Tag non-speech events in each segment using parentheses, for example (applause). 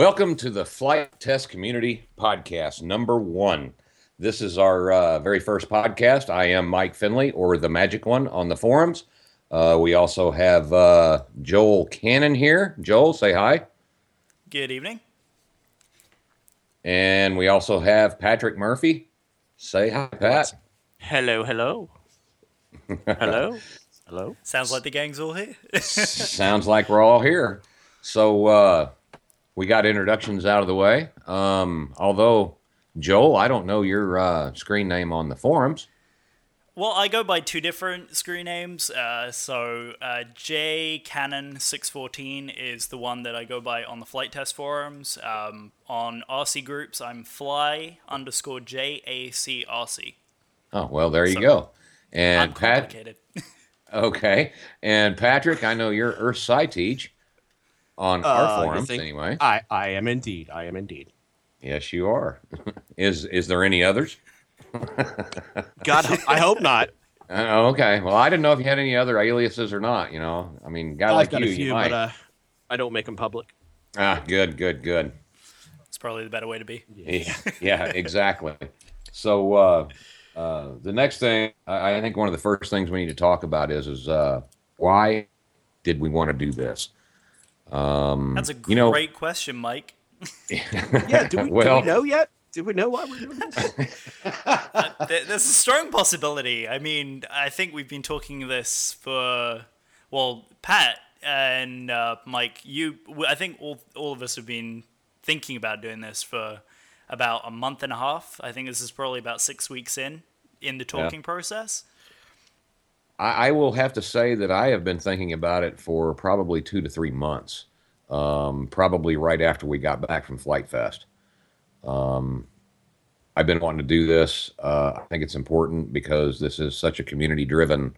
Welcome to the Flite Test Community Podcast, number one. This is our uh, very first podcast. I am Mike Finley, or the Magic One, on the forums. Uh, we also have uh, Joel Cannon here. Joel, say hi. Good evening. And we also have Patrick Murphy. Say hi, Pat. Hello, hello. (laughs) hello. Hello. Sounds like the gang's all here. Sounds like we're all here. So, uh, we got introductions out of the way. Um, although, Joel, I don't know your uh, screen name on the forums. Well, I go by two different screen names. Uh, so uh, J Cannon six fourteen is the one that I go by on the Flite Test forums. Um, on RC groups, I'm fly underscore J A C R C. Oh well, there you so, go. And Pat. (laughs) okay, and Patrick, I know you're Earth Sci Teach on our uh, forums anyway. I, I am indeed. I am indeed. Yes, you are. (laughs) is is there any others? (laughs) God, I hope not. (laughs) Uh, okay. Well, I didn't know if you had any other aliases or not. You know, I mean, guy I've like got you, a few, you might. but uh, I don't make them public. Ah, good, good, good. It's probably the better way to be. Yeah, yeah, exactly. So uh, uh, the next thing, I, I, think one of the first things we need to talk about is is uh, why did we want to do this? Um, That's a great you know, question, Mike. (laughs) yeah, do we, well, do we know yet? Do we know why we're doing this? (laughs) uh, there's a strong possibility. I mean, I think we've been talking this for, well, Pat and uh, Mike. You, I think all all of us have been thinking about doing this for about a month and a half. I think this is probably about six weeks in in the talking yeah. process. I, I, will have to say that I have been thinking about it for probably two to three months. Um, probably right after we got back from Flite Fest. Um, I've been wanting to do this. Uh, I think it's important because this is such a community-driven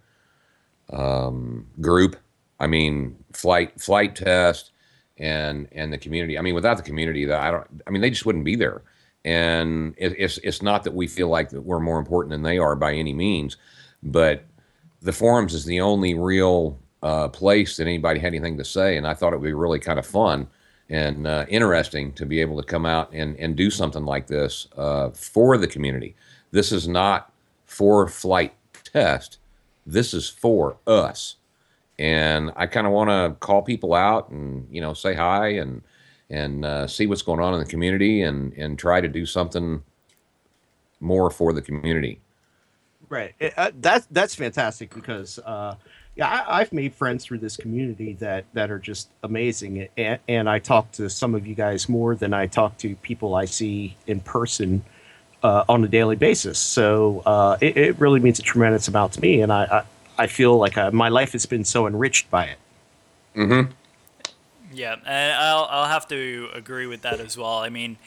um, group. I mean, flight Flite Test and and the community. I mean, without the community, that I don't. I mean, they just wouldn't be there. And it, it's it's not that we feel like that we're more important than they are by any means, but the forums is the only real uh, place that anybody had anything to say, and I thought it would be really kind of fun and uh, interesting to be able to come out and, and do something like this uh, for the community. This is not for Flite Test. This is for us, and I kind of want to call people out and you know say hi and and uh, see what's going on in the community and and try to do something more for the community. Right. It, uh, that's that's fantastic because uh, yeah, I, have made friends through this community that that are just amazing, and, and, I talk to some of you guys more than I talk to people I see in person uh, on a daily basis. So uh, it, it, really means a tremendous amount to me, and I I, I feel like uh, my life has been so enriched by it. Mm-hmm. Yeah, and I'll I'll have to agree with that as well. I mean,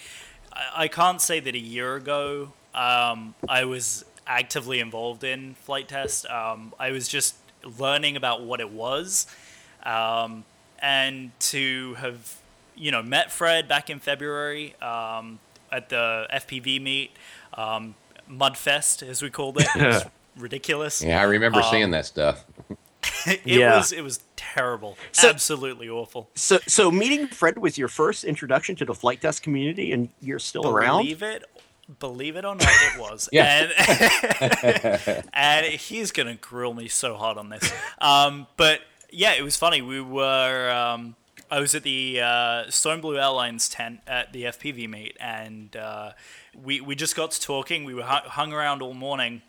I, I can't say that a year ago um, I was actively involved in Flite Test. Um, I was just learning about what it was, um, and to have you know met Fred back in February um, at the FPV meet, um, Mudfest as we called it. (laughs) it was ridiculous. Yeah, I remember um, seeing that stuff. (laughs) it yeah. was it was terrible, so, absolutely awful. So, so meeting Fred was your first introduction to the Flite Test community, and you're still Believe around. Believe it believe it or not, it was. (laughs) yeah. And, (laughs) and he's going to grill me so hard on this. Um, but yeah, it was funny. We were, um, I was at the uh, Stone Blue Airlines tent at the FPV meet, and uh, we, we just got to talking. We were hung around all morning,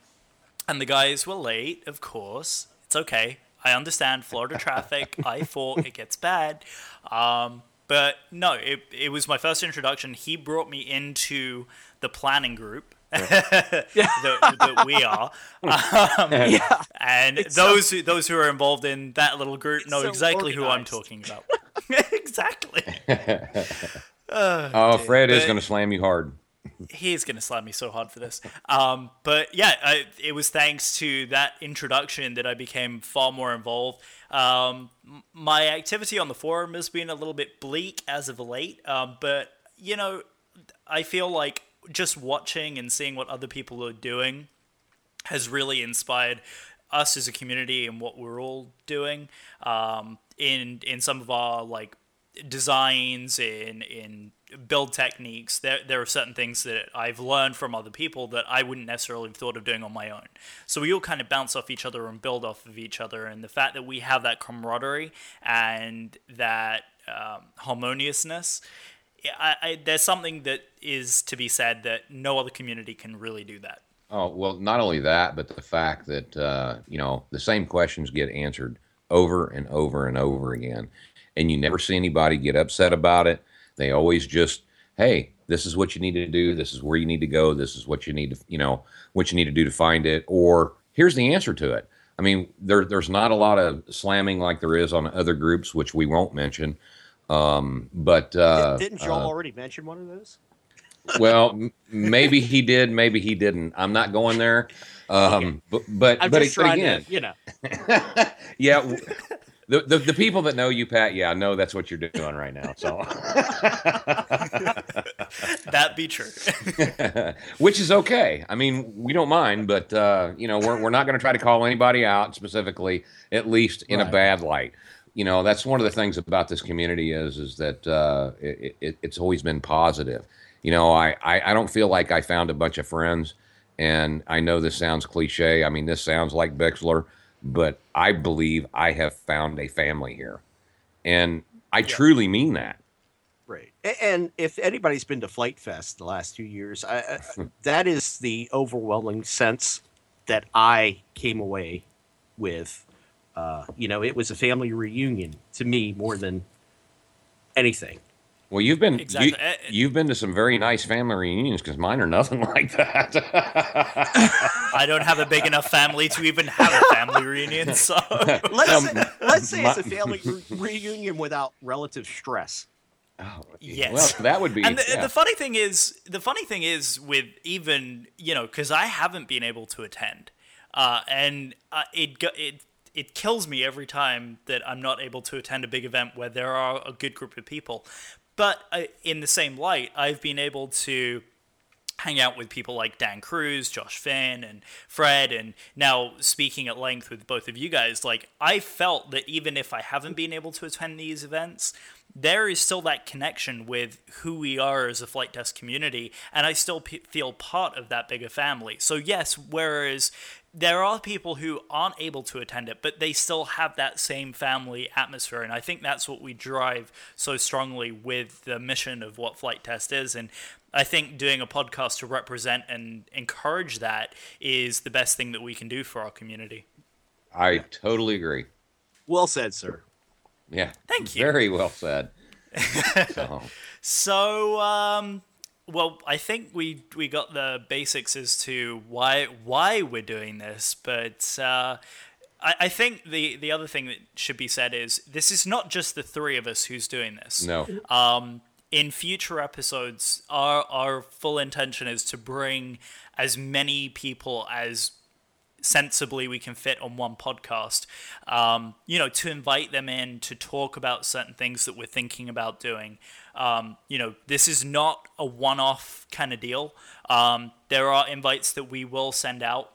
and the guys were late, of course. It's okay. I understand Florida traffic. I thought it gets bad. Um, but no, it, it was my first introduction. He brought me into the planning group (laughs) that, that, we are. (laughs) Um, yeah. And it's those so, those who are involved in that little group know so exactly organized. who I'm talking about. (laughs) exactly. Uh, oh, Fred is going to slam you hard. He's going to slam me so hard for this. Um, but yeah, I, it was thanks to that introduction that I became far more involved. Um, my activity on the forum has been a little bit bleak as of late, um, but you know, I feel like just watching and seeing what other people are doing has really inspired us as a community and what we're all doing um, in in some of our like designs in in build techniques. There there are certain things that I've learned from other people that I wouldn't necessarily have thought of doing on my own. So we all kind of bounce off each other and build off of each other. And the fact that we have that camaraderie and that um, harmoniousness I, I, there's something that is to be said that no other community can really do that. Oh well not only that but the fact that uh, you know the same questions get answered over and over and over again. And you never see anybody get upset about it. They always just, hey, this is what you need to do. This is where you need to go. This is what you need to, you know, what you need to do to find it. Or here's the answer to it. I mean, there, there's not a lot of slamming like there is on other groups, which we won't mention. Um, but uh, didn't Joel uh, already mention one of those? well, (laughs) m- maybe he did, maybe he didn't. I'm not going there. Um, okay. but but, I'm but, just but again, to, you know, (laughs) yeah, the, the, the people that know you, Pat, yeah, know that's what you're doing right now. So (laughs) that be true. (laughs) Which is okay. I mean, we don't mind, but uh, you know, we're we're not going to try to call anybody out specifically, at least in right. a bad light. You know, that's one of the things about this community is is that uh, it, it, it's always been positive. You know, I, I I don't feel like I found a bunch of friends, and I know this sounds cliche. I mean, this sounds like Bixler but I believe I have found a family here. And I yeah. truly mean that. Right. And if anybody's been to Flite Fest the last two years, I, (laughs) that is the overwhelming sense that I came away with. Uh, you know, it was a family reunion to me more than anything. Well, you've been exactly. you, have been to some very nice family reunions because mine are nothing (laughs) like that. I don't have a big enough family to even have a family reunion. So (laughs) let's um, say, let's say my, it's a family re- reunion without relative stress. Oh, yes. Well, that would be. And the, yeah. the, funny thing is, the funny thing is with even you know because I haven't been able to attend, uh, and uh, it it it kills me every time that I'm not able to attend a big event where there are a good group of people. But uh, in the same light, I've been able to hang out with people like Dan Cruz, Josh Finn, and Fred, and now speaking at length with both of you guys, like I felt that even if I haven't been able to attend these events, there is still that connection with who we are as a Flite Test community, and I still p- feel part of that bigger family. So yes, whereas there are people who aren't able to attend it, but they still have that same family atmosphere. And I think that's what we drive so strongly with the mission of what Flite Test is. And I think doing a podcast to represent and encourage that is the best thing that we can do for our community. I totally agree. Well said, sir. Yeah. Thank you. Very well said. (laughs) so, so um, well, I think we we got the basics as to why why we're doing this, but uh, I, I think the the other thing that should be said is this is not just the three of us who's doing this. No. Um, in future episodes, our our full intention is to bring as many people as sensibly we can fit on one podcast. Um, you know, to invite them in to talk about certain things that we're thinking about doing. Um, you know, this is not a one-off kind of deal. Um, there are invites that we will send out,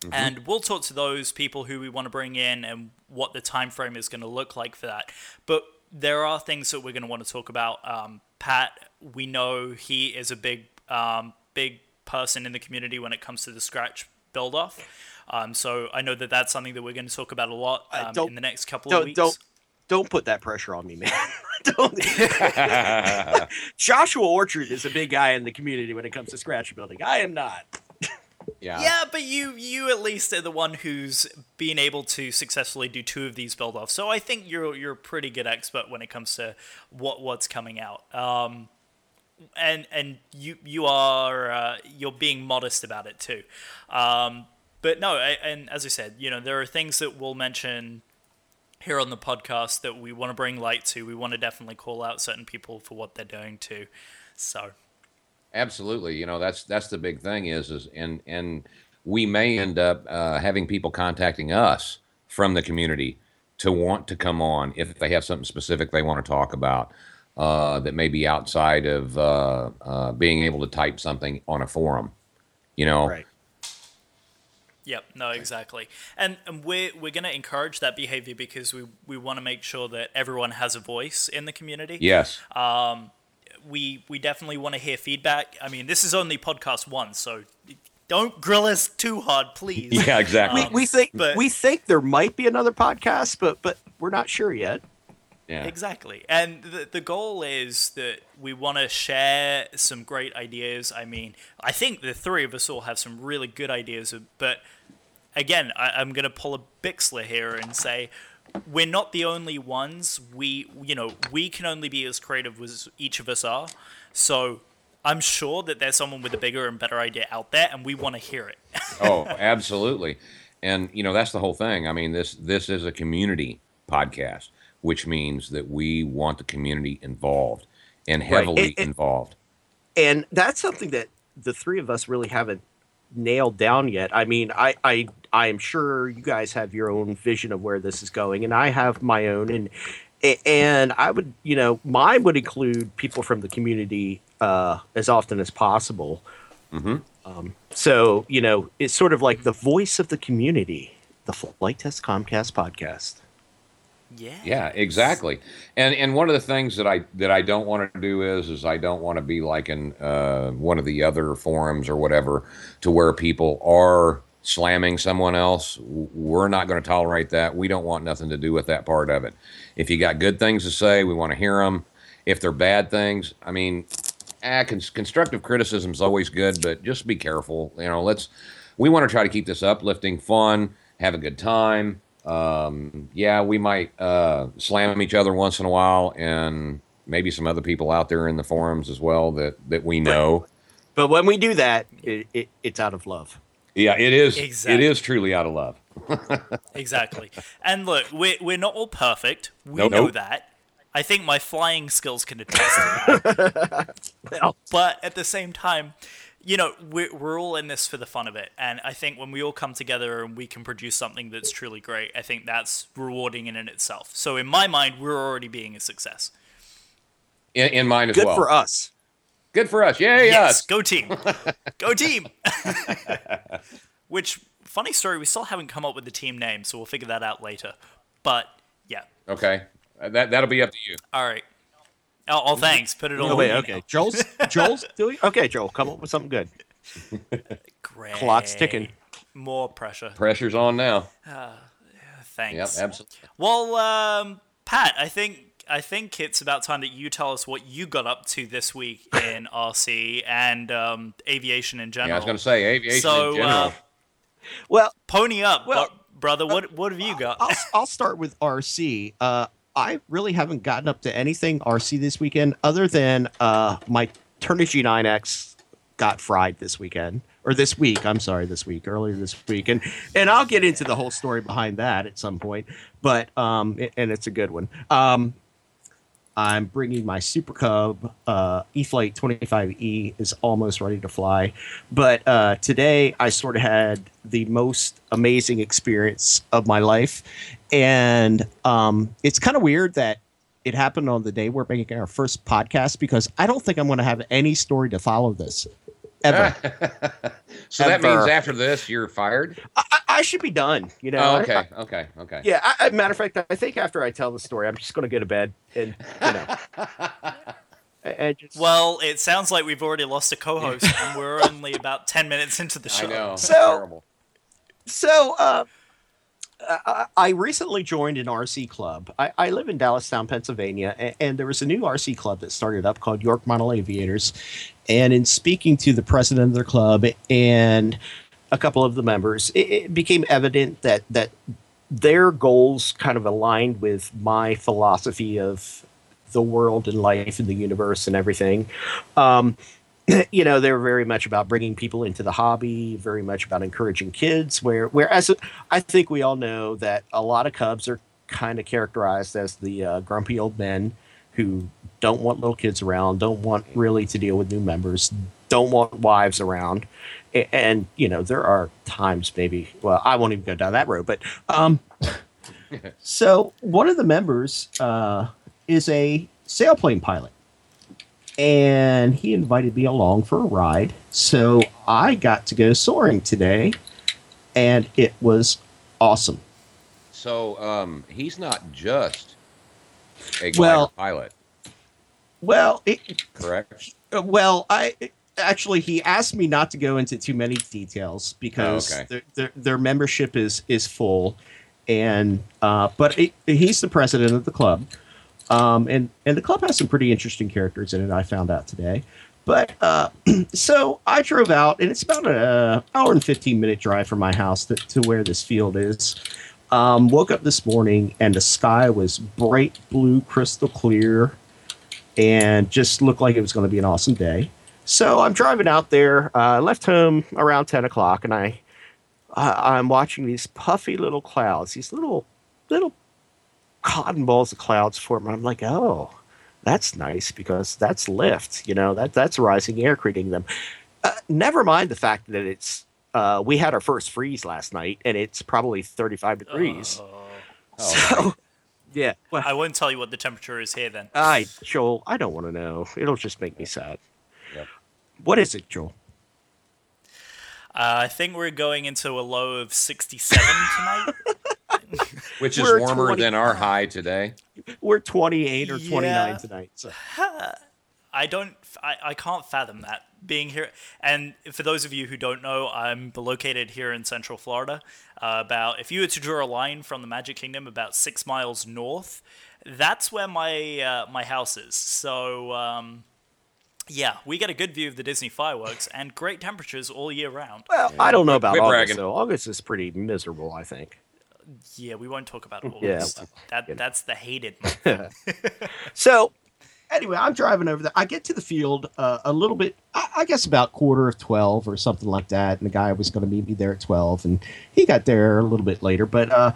mm-hmm. and we'll talk to those people who we want to bring in and what the time frame is going to look like for that. But there are things that we're going to want to talk about. Um, Pat, we know he is a big, um, big person in the community when it comes to the scratch build off. Um, so I know that that's something that we're going to talk about a lot um, in the next couple of weeks. Don't don't put that pressure on me, man. (laughs) don't. (laughs) (laughs) Joshua Orchard is a big guy in the community when it comes to scratch building. I am not. Yeah. Yeah, but you you at least are the one who's been able to successfully do two of these build offs. So I think you're you're a pretty good expert when it comes to what what's coming out. Um, and and you you are uh, you're being modest about it too. Um, but no, I, and as I said, you know, there are things that we'll mention here on the podcast that we want to bring light to. We want to definitely call out certain people for what they're doing too. So, absolutely, you know, that's that's the big thing is is and and we may end up uh, having people contacting us from the community to want to come on if they have something specific they want to talk about uh, that may be outside of uh, uh, being able to type something on a forum. You know. Right. Yep. No. Exactly. And, and we're we're going to encourage that behavior because we we want to make sure that everyone has a voice in the community. Yes. Um, we we definitely want to hear feedback. I mean, this is only podcast one, so don't grill us too hard, please. (laughs) Yeah, exactly. Um, we, we think but, we think there might be another podcast, but but we're not sure yet. Yeah. Exactly. And the, the goal is that we want to share some great ideas. I mean, I think the three of us all have some really good ideas, uh, but again, I, am going to pull a Bixler here and say we're not the only ones. We, you know, we can only be as creative as each of us are. So I'm sure that there's someone with a bigger and better idea out there, and we want to hear it. (laughs) oh, absolutely. And you know that's the whole thing. I mean this this is a community podcast which means that we want the community involved and heavily right. and, involved. And that's something that the three of us really haven't nailed down yet. I mean, I I I am sure you guys have your own vision of where this is going, and I have my own. And and I would, you know, mine would include people from the community uh, as often as possible. Mm-hmm. Um, so you know, it's sort of like the voice of the community, the Flite Test Comcast podcast. Yeah. Yeah, exactly. And and one of the things that I that I don't want to do is is I don't want to be like in uh, one of the other forums or whatever to where people are slamming someone else. We're not going to tolerate that. We don't want nothing to do with that part of it. If you got good things to say, we want to hear them. If they're bad things, I mean, ah, constructive criticism is always good, but just be careful. You know, let's. We want to try to keep this uplifting, fun, have a good time um, yeah, we might uh, slam each other once in a while, and maybe some other people out there in the forums as well that that we know. But when we do that, it, it, it's out of love. Yeah, it is. Exactly. It is truly out of love. (laughs) exactly. And look, we're we're not all perfect. We nope. know that. I think my flying skills can attest to that. well. (laughs) But at the same time, you know, we're, we're all in this for the fun of it. And I think when we all come together and we can produce something that's truly great, I think that's rewarding in, in itself. So in my mind, we're already being a success. In, in mine as Good well. Good for us. Good for us. Yay, yes. us. Go team. (laughs) Go team. (laughs) Which, funny story, we still haven't come up with the team name, so we'll figure that out later. But, yeah. Okay. Uh, that, that'll be up to you. All right. Oh, oh thanks. Put it on. Oh, wait, okay. Joel's Joel's doing okay. Joel, come up with something good. Great. Clock's ticking. More pressure. Pressure's on now. Uh, thanks. Yep, absolutely. Well, um, Pat, I think I think it's about time that you tell us what you got up to this week (laughs) in RC and um, aviation in general. Yeah, I was going to say aviation so, in general. Uh, well, pony up, well, brother. What what have you got? I'll, I'll start with RC. Uh, I really haven't gotten up to anything RC this weekend other than uh, my Turnigy 9X got fried this weekend or this week. I'm sorry, this week, earlier this week, and and I'll get into the whole story behind that at some point. But um, and it's a good one. Um, I'm bringing my Super Cub uh, E-flite 25E is almost ready to fly, but uh, today I sort of had the most amazing experience of my life, and um, it's kind of weird that it happened on the day we're making our first podcast because I don't think I'm going to have any story to follow this ever. (laughs) so ever. that means after this, you're fired. I, I should be done. You know. Oh, okay. I, okay. Okay. Yeah. I, matter of fact, I think after I tell the story, I'm just going to go to bed and you know. (laughs) and just... Well, it sounds like we've already lost a co-host, (laughs) and we're only about ten minutes into the show. I know. So, terrible. So, uh, I recently joined an RC club. I, I, live in Dallastown, Pennsylvania, and, and, there was a new RC club that started up called York Model Aviators. And in speaking to the president of their club and a couple of the members, it, it became evident that that their goals kind of aligned with my philosophy of the world and life and the universe and everything. Um, (clears throat) you know, they're very much about bringing people into the hobby, very much about encouraging kids. Where, whereas I think we all know that a lot of Cubs are kind of characterized as the uh, grumpy old men who don't want little kids around, don't want really to deal with new members, don't want wives around. And, and you know, there are times maybe, well, I won't even go down that road, but um, (laughs) so one of the members uh, is a sailplane pilot. And he invited me along for a ride. So I got to go soaring today, and it was awesome. So um, he's not just a Well- pilot, Well, it, correct? Uh, Well, I actually he asked me not to go into too many details because Oh, okay. their, their their membership is is full, and uh, but it, he's the president of the club, um, and and the club has some pretty interesting characters in it. I found out today. But uh, (clears throat) so I drove out, and it's about an hour and fifteen minute drive from my house to, to where this field is. Um, woke up this morning, and the sky was bright blue, crystal clear and just looked like it was going to be an awesome day. So I'm driving out there. Uh, I left home around 10 o'clock, and I, I I'm watching these puffy little clouds, these little little cotton balls of clouds form. And I'm like, oh, that's nice because that's lift. You know that that's rising air creating them. Uh, never mind the fact that it's. Uh, we had our first freeze last night, and it's probably 35 degrees. Oh. (laughs) so, yeah. Well, I won't tell you what the temperature is here then. I Joel, I don't want to know. It'll just make me sad. Yep. What is it, Joel? Uh, I think we're going into a low of 67 tonight. (laughs) Which is We're warmer 20 than our high today. We're 28 or 29 Yeah. tonight. So. I don't, I, I can't fathom that being here. And for those of you who don't know, I'm located here in Central Florida. Uh, about if you were to draw a line from the Magic Kingdom about six miles north, that's where my uh, my house is. So um, yeah, we get a good view of the Disney fireworks and great temperatures all year round. Well, I don't know about Quit August, bragging. though. August is pretty miserable, I think. Yeah, we won't talk about all Yeah. this. That that's the hated (laughs) month. (laughs) (laughs) So, anyway, I'm driving over there. I get to the field uh, a little bit, I, I guess about quarter of 12 or something like that. And the guy was going to meet me there at 12. And he got there a little bit later. But uh,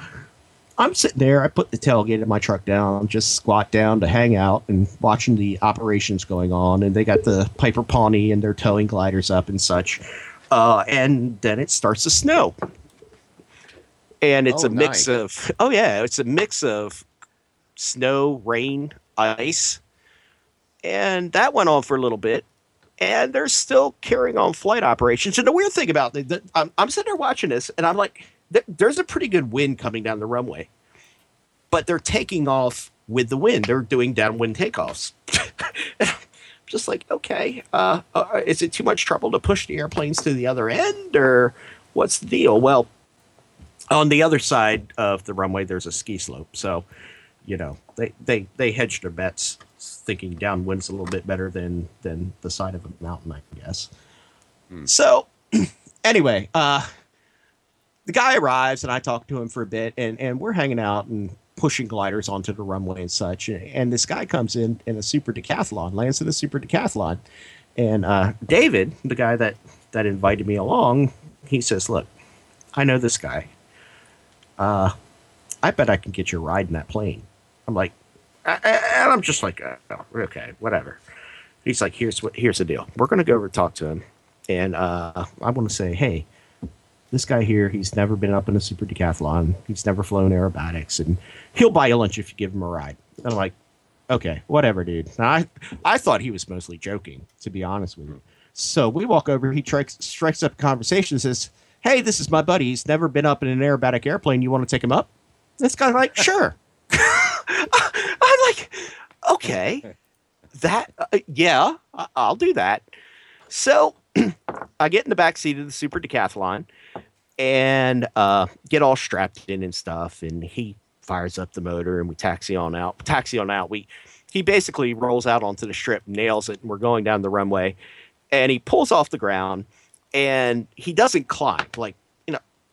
I'm sitting there. I put the tailgate of my truck down, I'm just squat down to hang out and watching the operations going on. And they got the Piper Pawnee and their towing gliders up and such. Uh, and then it starts to snow. And it's Oh, a mix nice. of, oh, yeah, it's a mix of snow, rain, ice. And that went on for a little bit. And they're still carrying on flight operations. And the weird thing about it, I'm, I'm sitting there watching this, and I'm like, th- there's a pretty good wind coming down the runway. But they're taking off with the wind. They're doing downwind takeoffs. (laughs) Just like, okay, uh, uh, is it too much trouble to push the airplanes to the other end, or what's the deal? Well, on the other side of the runway, there's a ski slope. So, you know, they, they, they hedged their bets thinking downwind's a little bit better than, than the side of a mountain, I guess. So, (clears throat) anyway, uh, the guy arrives and I talk to him for a bit and, and we're hanging out and pushing gliders onto the runway and such. And this guy comes in in a super decathlon, lands in a super decathlon. And uh, David, the guy that, that invited me along, he says, look, I know this guy. Uh, I bet I can get you a ride in that plane. I'm like, and I'm just like, oh, okay, whatever. He's like, here's what, here's the deal. We're gonna go over talk to him, and uh, I want to say, hey, this guy here, he's never been up in a super decathlon. He's never flown aerobatics, and he'll buy you lunch if you give him a ride. And I'm like, okay, whatever, dude. Now, I I thought he was mostly joking, to be honest with you. So we walk over. He strikes strikes up a conversation. and Says, "Hey, this is my buddy. He's never been up in an aerobatic airplane. You want to take him up?" This guy's like, "Sure." (laughs) I'm like, "Okay, that uh, yeah, I- I'll do that." So (clears throat) I get in the back seat of the Super Decathlon and uh, get all strapped in and stuff, and he fires up the motor, and we taxi on out. Taxi on out. We he basically rolls out onto the strip, nails it, and we're going down the runway, and he pulls off the ground, and he doesn't climb. Like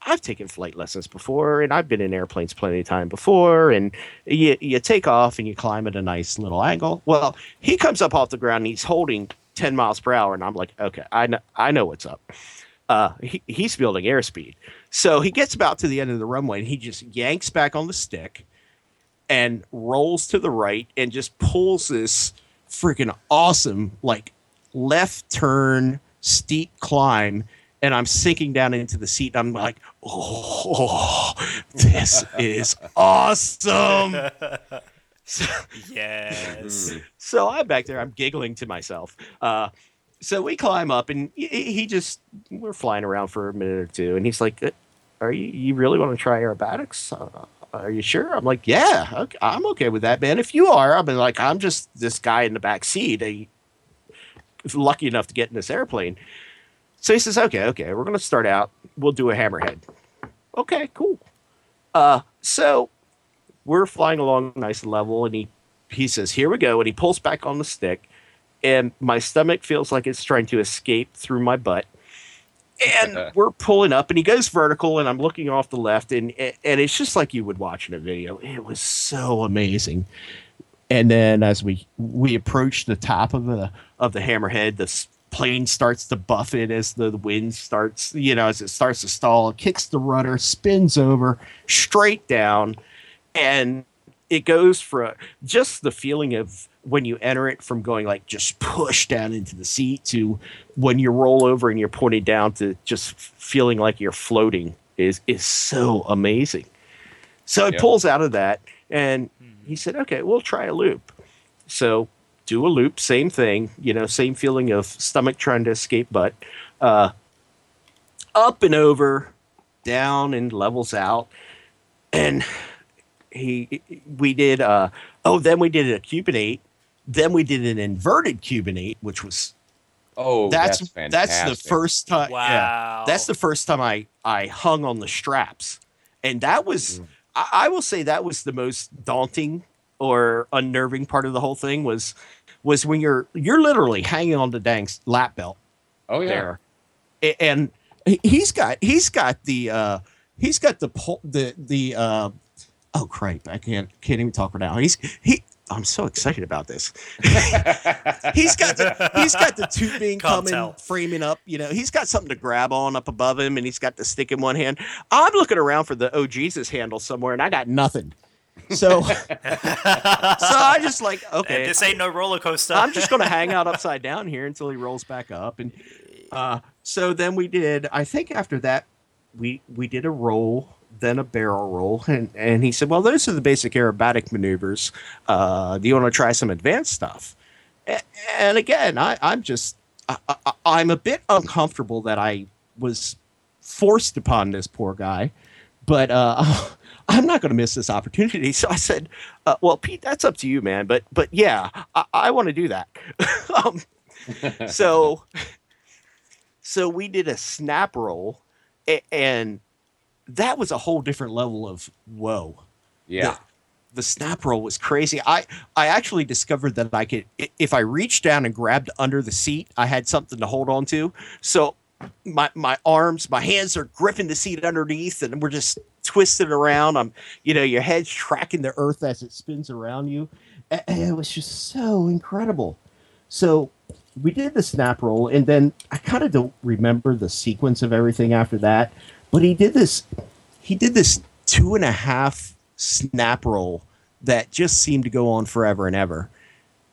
I've taken flight lessons before, and I've been in airplanes plenty of time before, and you you take off and you climb at a nice little angle. Well, he comes up off the ground and he's holding 10 miles per hour, and I'm like, okay, I know I know what's up. Uh, he, he's building airspeed, so he gets about to the end of the runway and he just yanks back on the stick and rolls to the right and just pulls this freaking awesome like left turn steep climb and I'm sinking down into the seat. I'm like, oh, this (laughs) is awesome. So, (laughs) yes. So I'm back there. I'm giggling to myself. Uh, so we climb up, and he, he, just we're flying around for a minute or two, and he's like, uh, "Are you you really want to try aerobatics? Uh, are you sure?" I'm like, "Yeah, okay, I'm okay with that, man. If you are, I'm like, I'm just this guy in the back seat. I, lucky enough to get in this airplane." So he says, okay, okay, we're going to start out. We'll do a hammerhead. Okay, cool. Uh, so we're flying along nice and level, and he, he says, here we go. And he pulls back on the stick, and my stomach feels like it's trying to escape through my butt. And (laughs) we're pulling up, and he goes vertical, and I'm looking off the left, and and it's just like you would watch in a video. It was so amazing. And then as we we approach the top of the of the hammerhead, the plane starts to buffet as the, the wind starts, you know, as it starts to stall, it kicks the rudder, spins over straight down, and it goes for just the feeling of when you enter it from going like just push down into the seat to when you roll over and you're pointed down to just feeling like you're floating is is so amazing. So it yep. pulls out of that and he mm-hmm. said, "Okay, we'll try a loop." So do a loop, same thing, you know, same feeling of stomach trying to escape butt. Uh, up and over, down and levels out. And he, we did, uh, oh, then we did a Cuban eight. Then we did an inverted Cuban eight, which was Oh, that's that's, that's the first time. Wow, yeah, that's the first time I I hung on the straps, and that was mm. I, I, will say that was the most daunting or unnerving part of the whole thing was was when you're you're literally hanging on the dang lap belt. Oh yeah. There. And he's got he's got the uh he's got the the the uh oh crap I can't can't even talk right now. He's he I'm so excited about this. (laughs) he's got the he's got the tubing coming, tell. framing up. You know, he's got something to grab on up above him, and he's got the stick in one hand. I'm looking around for the oh Jesus handle somewhere, and I got nothing. So, (laughs) so I just like okay, this ain't no roller coaster. I'm just gonna hang out upside down here until he rolls back up, and uh, so then we did. I think after that, we we did a roll, then a barrel roll, and and he said, well, those are the basic aerobatic maneuvers. Uh, do you want to try some advanced stuff? And, and again, I, I'm just I, I, I'm a bit uncomfortable that I was forced upon this poor guy, but uh, I'm not going to miss this opportunity. So I said, uh, well, Pete, that's up to you, man. But, but yeah, I, I want to do that. (laughs) um, (laughs) so, so we did a snap roll and that was a whole different level of whoa. Yeah. The, the snap roll was crazy. I, I actually discovered that I could, if I reached down and grabbed under the seat, I had something to hold on to. So my my arms, my hands are gripping the seat underneath, and we're just twisted around. I'm, you know, your head's tracking the earth as it spins around you. And it was just so incredible. So we did the snap roll, and then I kind of don't remember the sequence of everything after that. But he did this. He did this two and a half snap roll that just seemed to go on forever and ever.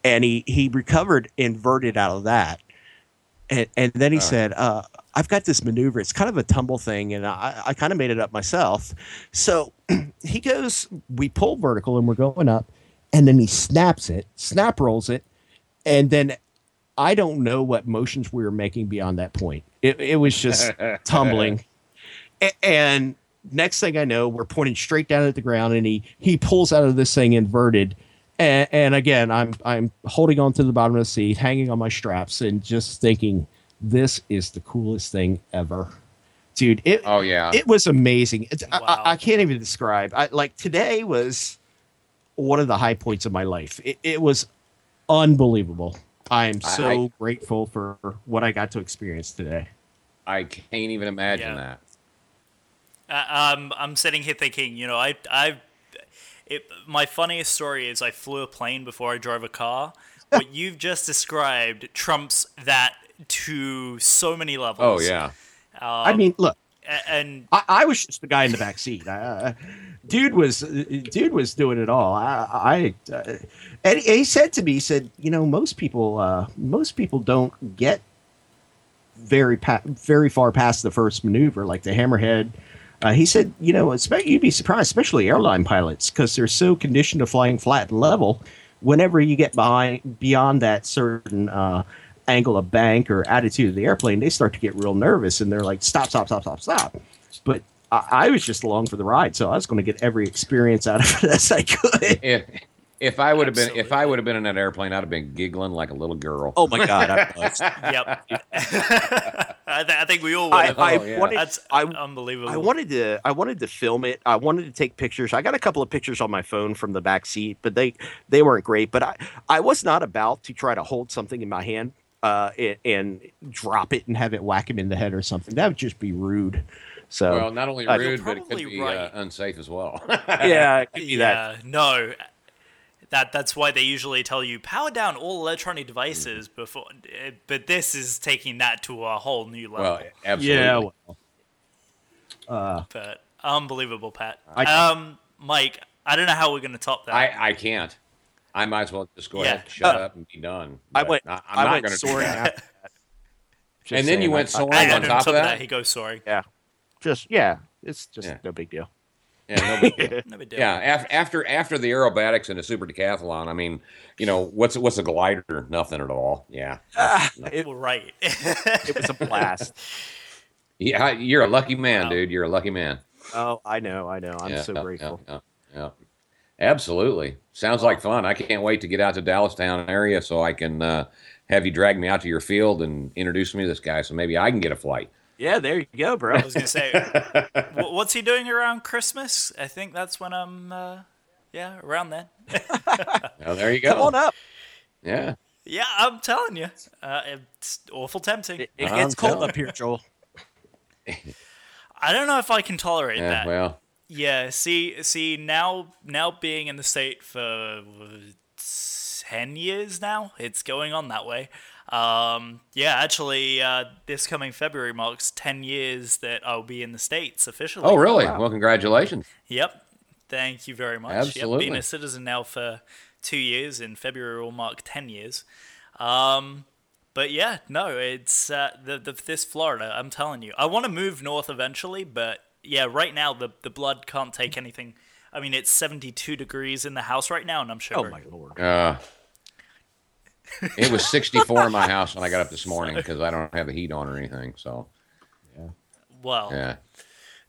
And he he recovered inverted out of that. And, and then he uh. said, uh, I've got this maneuver. It's kind of a tumble thing, and I, I kind of made it up myself. So (clears throat) he goes, we pull vertical and we're going up, and then he snaps it, snap rolls it, and then I don't know what motions we were making beyond that point. It, it was just (laughs) tumbling. And next thing I know, we're pointing straight down at the ground, and he he pulls out of this thing inverted. And, and again, I'm I'm holding on to the bottom of the seat, hanging on my straps, and just thinking – this is the coolest thing ever. Dude it oh yeah. it was amazing. Wow. I, I, can't even describe. I, like today was one of the high points of my life. It, it was unbelievable. I am so I, grateful for what i got to experience today. I can't even imagine yeah. that. Uh, um, I'm sitting here thinking, you know, I, I, it, my funniest story is I flew a plane before I drove a car. (laughs) what you've just described trumps that to so many levels. Oh yeah. Um, I mean, look, and I, I, was just the guy in the back seat. Uh, dude was dude was doing it all. I, I uh, and he said to me, he said, you know, most people, uh, most people don't get very pa- very far past the first maneuver, like the hammerhead. Uh, he said, you know, you'd be surprised, especially airline pilots, because they're so conditioned to flying flat and level. Whenever you get behind beyond that certain uh, angle of bank or attitude of the airplane, they start to get real nervous and they're like, stop, stop, stop, stop, stop. But I, I was just along for the ride, so I was going to get every experience out of it (laughs) as I could. If, if I would have been, if I would have been in that airplane, I'd have been giggling like a little girl. Oh my god! I (laughs) yep. (laughs) I, th- I, think we all would. I, I oh, yeah. wanted, That's I, unbelievable. I wanted to, I wanted to film it. I wanted to take pictures. I got a couple of pictures on my phone from the back seat, but they, they weren't great. But I, I was not about to try to hold something in my hand uh, and, and, drop it and have it whack him in the head or something. That would just be rude. So, well, not only rude, uh, but it could be uh, right. uh, unsafe as well. (laughs) yeah, it could be yeah, that. No, that that's why they usually tell you power down all electronic devices before. But this is taking that to a whole new level. Well, absolutely. Yeah. Well, uh, but unbelievable, Pat. I, um, Mike, I don't know how we're going to top that. I I can't. I might as well just go yeah. ahead, shut uh, up, and be done. I went. I, I'm I not went soaring. (laughs) and then saying, you went soaring I, on top, top of that? that? He goes soaring. Yeah. Just yeah, it's just yeah. no big deal. Yeah, no big deal. (laughs) no big deal. Yeah, after, after after the aerobatics and the super decathlon, I mean, you know, what's what's a glider? Nothing at all. Yeah, (laughs) uh, it, right. it was a blast. Yeah, you're a lucky man, wow. dude. You're a lucky man. Oh, I know, I know. I'm yeah, so yeah, grateful. Yeah, yeah, absolutely. Sounds like fun. I can't wait to get out to Dallastown area so I can uh, have you drag me out to your field and introduce me to this guy, so maybe I can get a flight. Yeah, there you go, bro. I was gonna say, (laughs) what's he doing around Christmas? I think that's when I'm. Uh, yeah, around then. well, (laughs) there you go. Come on up. Yeah. Yeah, I'm telling you, uh, it's awful tempting. It, it gets cold up here, Joel. (laughs) I don't know if I can tolerate yeah, that. Well. Yeah. See, see now, now being in the state for ten years now, it's going on that way. Um, yeah, actually, uh, this coming February marks 10 years that I'll be in the States officially. Oh, really? Wow. Well, congratulations. Yep. Thank you very much. Absolutely. Yep, being a citizen now for two years. In February, will mark 10 years. Um, but yeah, no, it's uh, the, the, this Florida. I'm telling you, I want to move north eventually, but yeah, right now the the blood can't take anything. I mean, it's 72 degrees in the house right now, and I'm sure. Oh my lord. Uh, it was 64 in my house when I got up this morning because I don't have the heat on or anything. So, yeah. Well, yeah.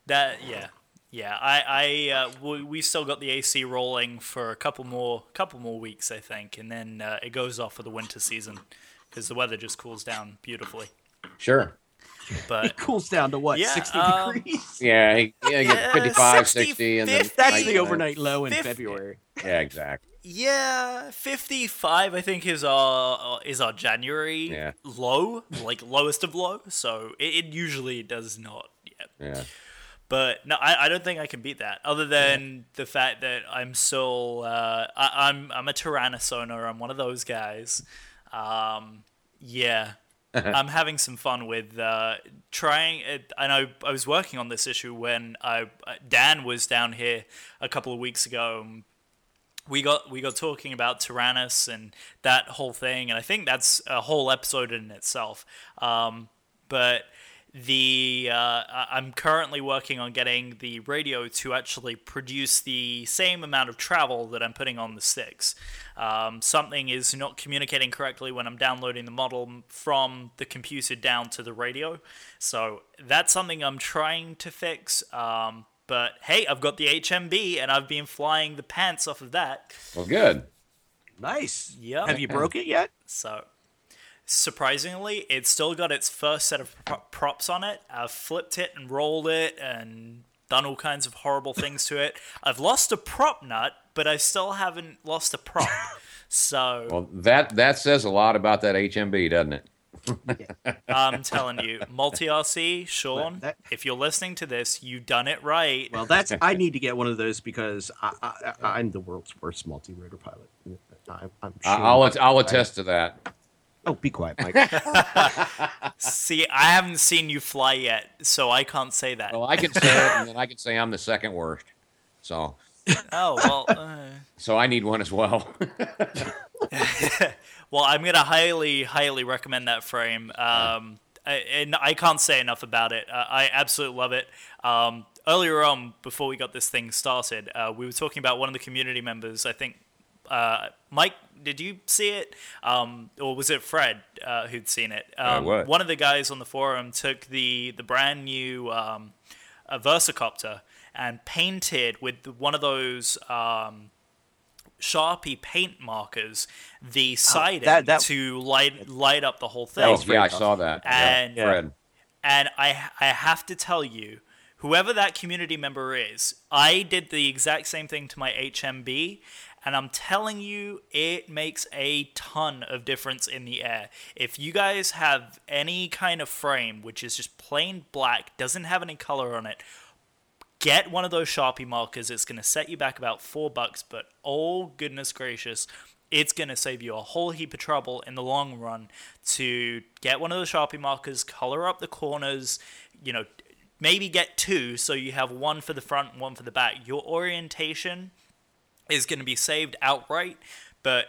That yeah. Yeah, I, I, uh, we, we still got the AC rolling for a couple more, couple more weeks, I think, and then uh, it goes off for the winter season because the weather just cools down beautifully. Sure. But it cools down to what, yeah, 60 um, degrees? Yeah, yeah, you get 55, 60, 60 and then that's the overnight low in 50. February. Yeah, exactly. Yeah, fifty five. I think is our is our January yeah. low, like lowest of low. So it, it usually does not. Yeah. Yeah. But no, I, I don't think I can beat that. Other than yeah. the fact that I'm still uh, I, am I'm, I'm a Tyrannosaurus. I'm one of those guys. Um, yeah, (laughs) I'm having some fun with uh, trying. It, I know I was working on this issue when I Dan was down here a couple of weeks ago we got we got talking about Taranis and that whole thing, and I think that's a whole episode in itself. Um, but the uh, I'm currently working on getting the radio to actually produce the same amount of travel that I'm putting on the sticks. Um, something is not communicating correctly when I'm downloading the model from the computer down to the radio, so that's something I'm trying to fix. Um, but hey, I've got the HMB and I've been flying the pants off of that. Well, good. Nice. Yeah. Have you broke it yet? So, surprisingly, it's still got its first set of props on it. I've flipped it and rolled it and done all kinds of horrible things to it. I've lost a prop nut, but I still haven't lost a prop. So well, that that says a lot about that HMB, doesn't it? I'm telling you, multi RC, Sean. That, if you're listening to this, you've done it right. Well, that's I need to get one of those because I, am the world's worst multi rotor pilot. I, am sure I'll I'll attest to that. Oh, be quiet, Mike. (laughs) See, I haven't seen you fly yet, so I can't say that. Well, I can say it, and then I can say I'm the second worst. So. (laughs) Oh well. Uh... So I need one as well. (laughs) well, I'm gonna highly, highly recommend that frame. Um, I, and I can't say enough about it. Uh, I absolutely love it. Um, earlier on, before we got this thing started, uh, we were talking about one of the community members. I think uh, Mike, did you see it? Um, or was it Fred uh, who'd seen it? Um, one of the guys on the forum took the the brand new um, Versacopter and painted with one of those um, Sharpie paint markers the siding oh, that, that, to light light up the whole thing. Oh, yeah, I saw that. And yeah, Fred. and I I have to tell you, whoever that community member is, I did the exact same thing to my HMB, and I'm telling you, it makes a ton of difference in the air. If you guys have any kind of frame which is just plain black, doesn't have any color on it, get one of those Sharpie markers. It's going to set you back about four bucks, but oh goodness gracious, it's going to save you a whole heap of trouble in the long run to get one of those Sharpie markers, color up the corners, you know, maybe get two so you have one for the front and one for the back. Your orientation is going to be saved outright, but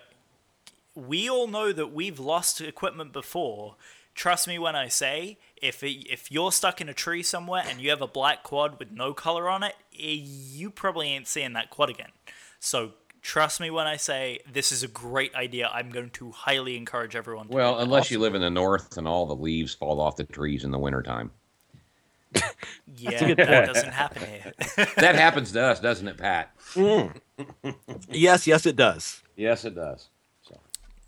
we all know that we've lost equipment before. Trust me when I say if it, if you're stuck in a tree somewhere and you have a black quad with no color on it, eh, you probably ain't seeing that quad again. So trust me when I say this is a great idea. I'm going to highly encourage everyone. well, unless you live in the north and all the leaves fall off the trees in the wintertime. Yeah, that doesn't happen here. (laughs) that happens to us, doesn't it, Pat? Mm. yes, yes, it does. Yes, it does.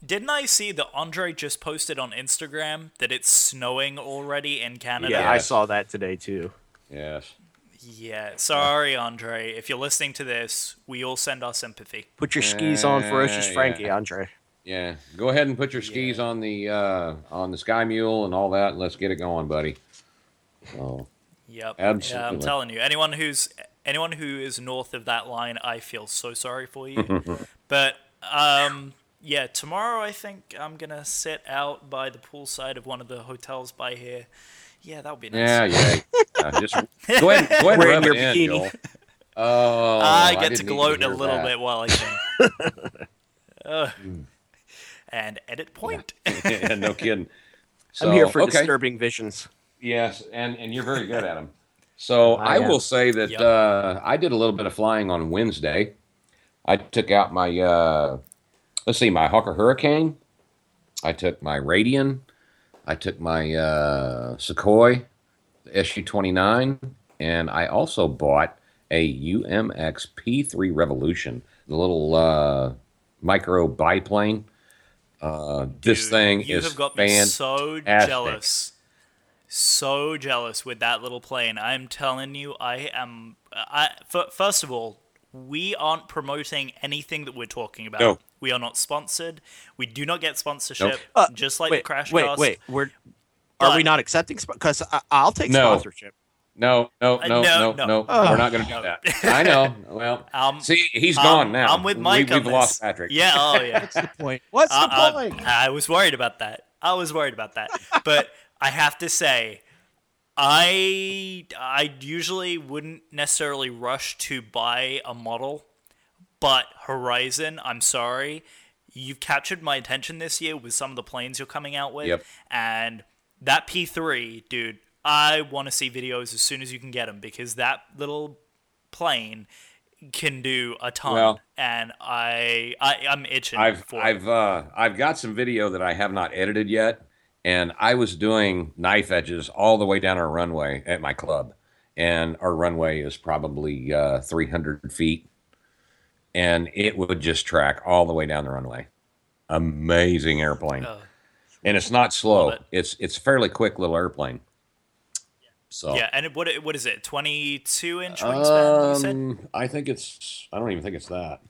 Didn't I see that Andre just posted on Instagram that it's snowing already in Canada? Yeah, I saw that today too. Yes. Yeah, sorry, Andre. If you're listening to this, we all send our sympathy. Put your skis on, ferocious Frankie, yeah. Andre. Yeah, go ahead and put your skis yeah. on the uh, on the Sky Mule and all that, and let's get it going, buddy. Oh. Yep. Absolutely. Yeah, I'm telling you, anyone who's anyone who is north of that line, I feel so sorry for you. (laughs) but um, yeah, tomorrow I think I'm gonna sit out by the poolside of one of the hotels by here. Yeah, that would be nice. Yeah, yeah. uh, just (laughs) go ahead, go ahead and rub it in, Joel. (laughs) Oh, I get I to gloat a little that. bit while I can. uh, and edit point. yeah, no kidding. So, I'm here for okay. disturbing visions. Yes, and and you're very good at them. (laughs) So I, I will say that yep. uh, I did a little bit of flying on Wednesday. I took out my uh, let's see, my Hawker Hurricane. I took my Radian. I took my uh, the SU 29, and I also bought a UMX P3 Revolution, the little uh, micro biplane. Uh, this thing you is have got me so jealous, so jealous with that little plane. I'm telling you, I am. I first of all, we aren't promoting anything that we're talking about. No. We are not sponsored. We do not get sponsorship. Nope. Uh, just like wait, the crash wait, Wait, wait, we're are we not accepting? Because I'll take no. sponsorship. No, no, no, uh, no, no, no. no. Uh, we're not going to do that. (laughs) I know. Well, um, see, he's um, gone now. I'm with Mike. We, have lost Patrick. Yeah. Oh, yeah. What's the point? What's uh, the uh, point? I was worried about that. I was worried about that. But I have to say, I I usually wouldn't necessarily rush to buy a model but Horizon, I'm sorry, you've captured my attention this year with some of the planes you're coming out with, yep. and that P3, dude. I want to see videos as soon as you can get them because that little plane can do a ton, well, and I, I I'm itching. I've for I've uh, I've got some video that I have not edited yet, and I was doing knife edges all the way down our runway at my club, and our runway is probably uh, 300 feet and it would just track all the way down the runway. Amazing airplane. Uh, and it's not slow. It. It's it's fairly quick little airplane. So yeah, and what what is it? Twenty two inch wingspan? Um, I think it's. I don't even think it's that.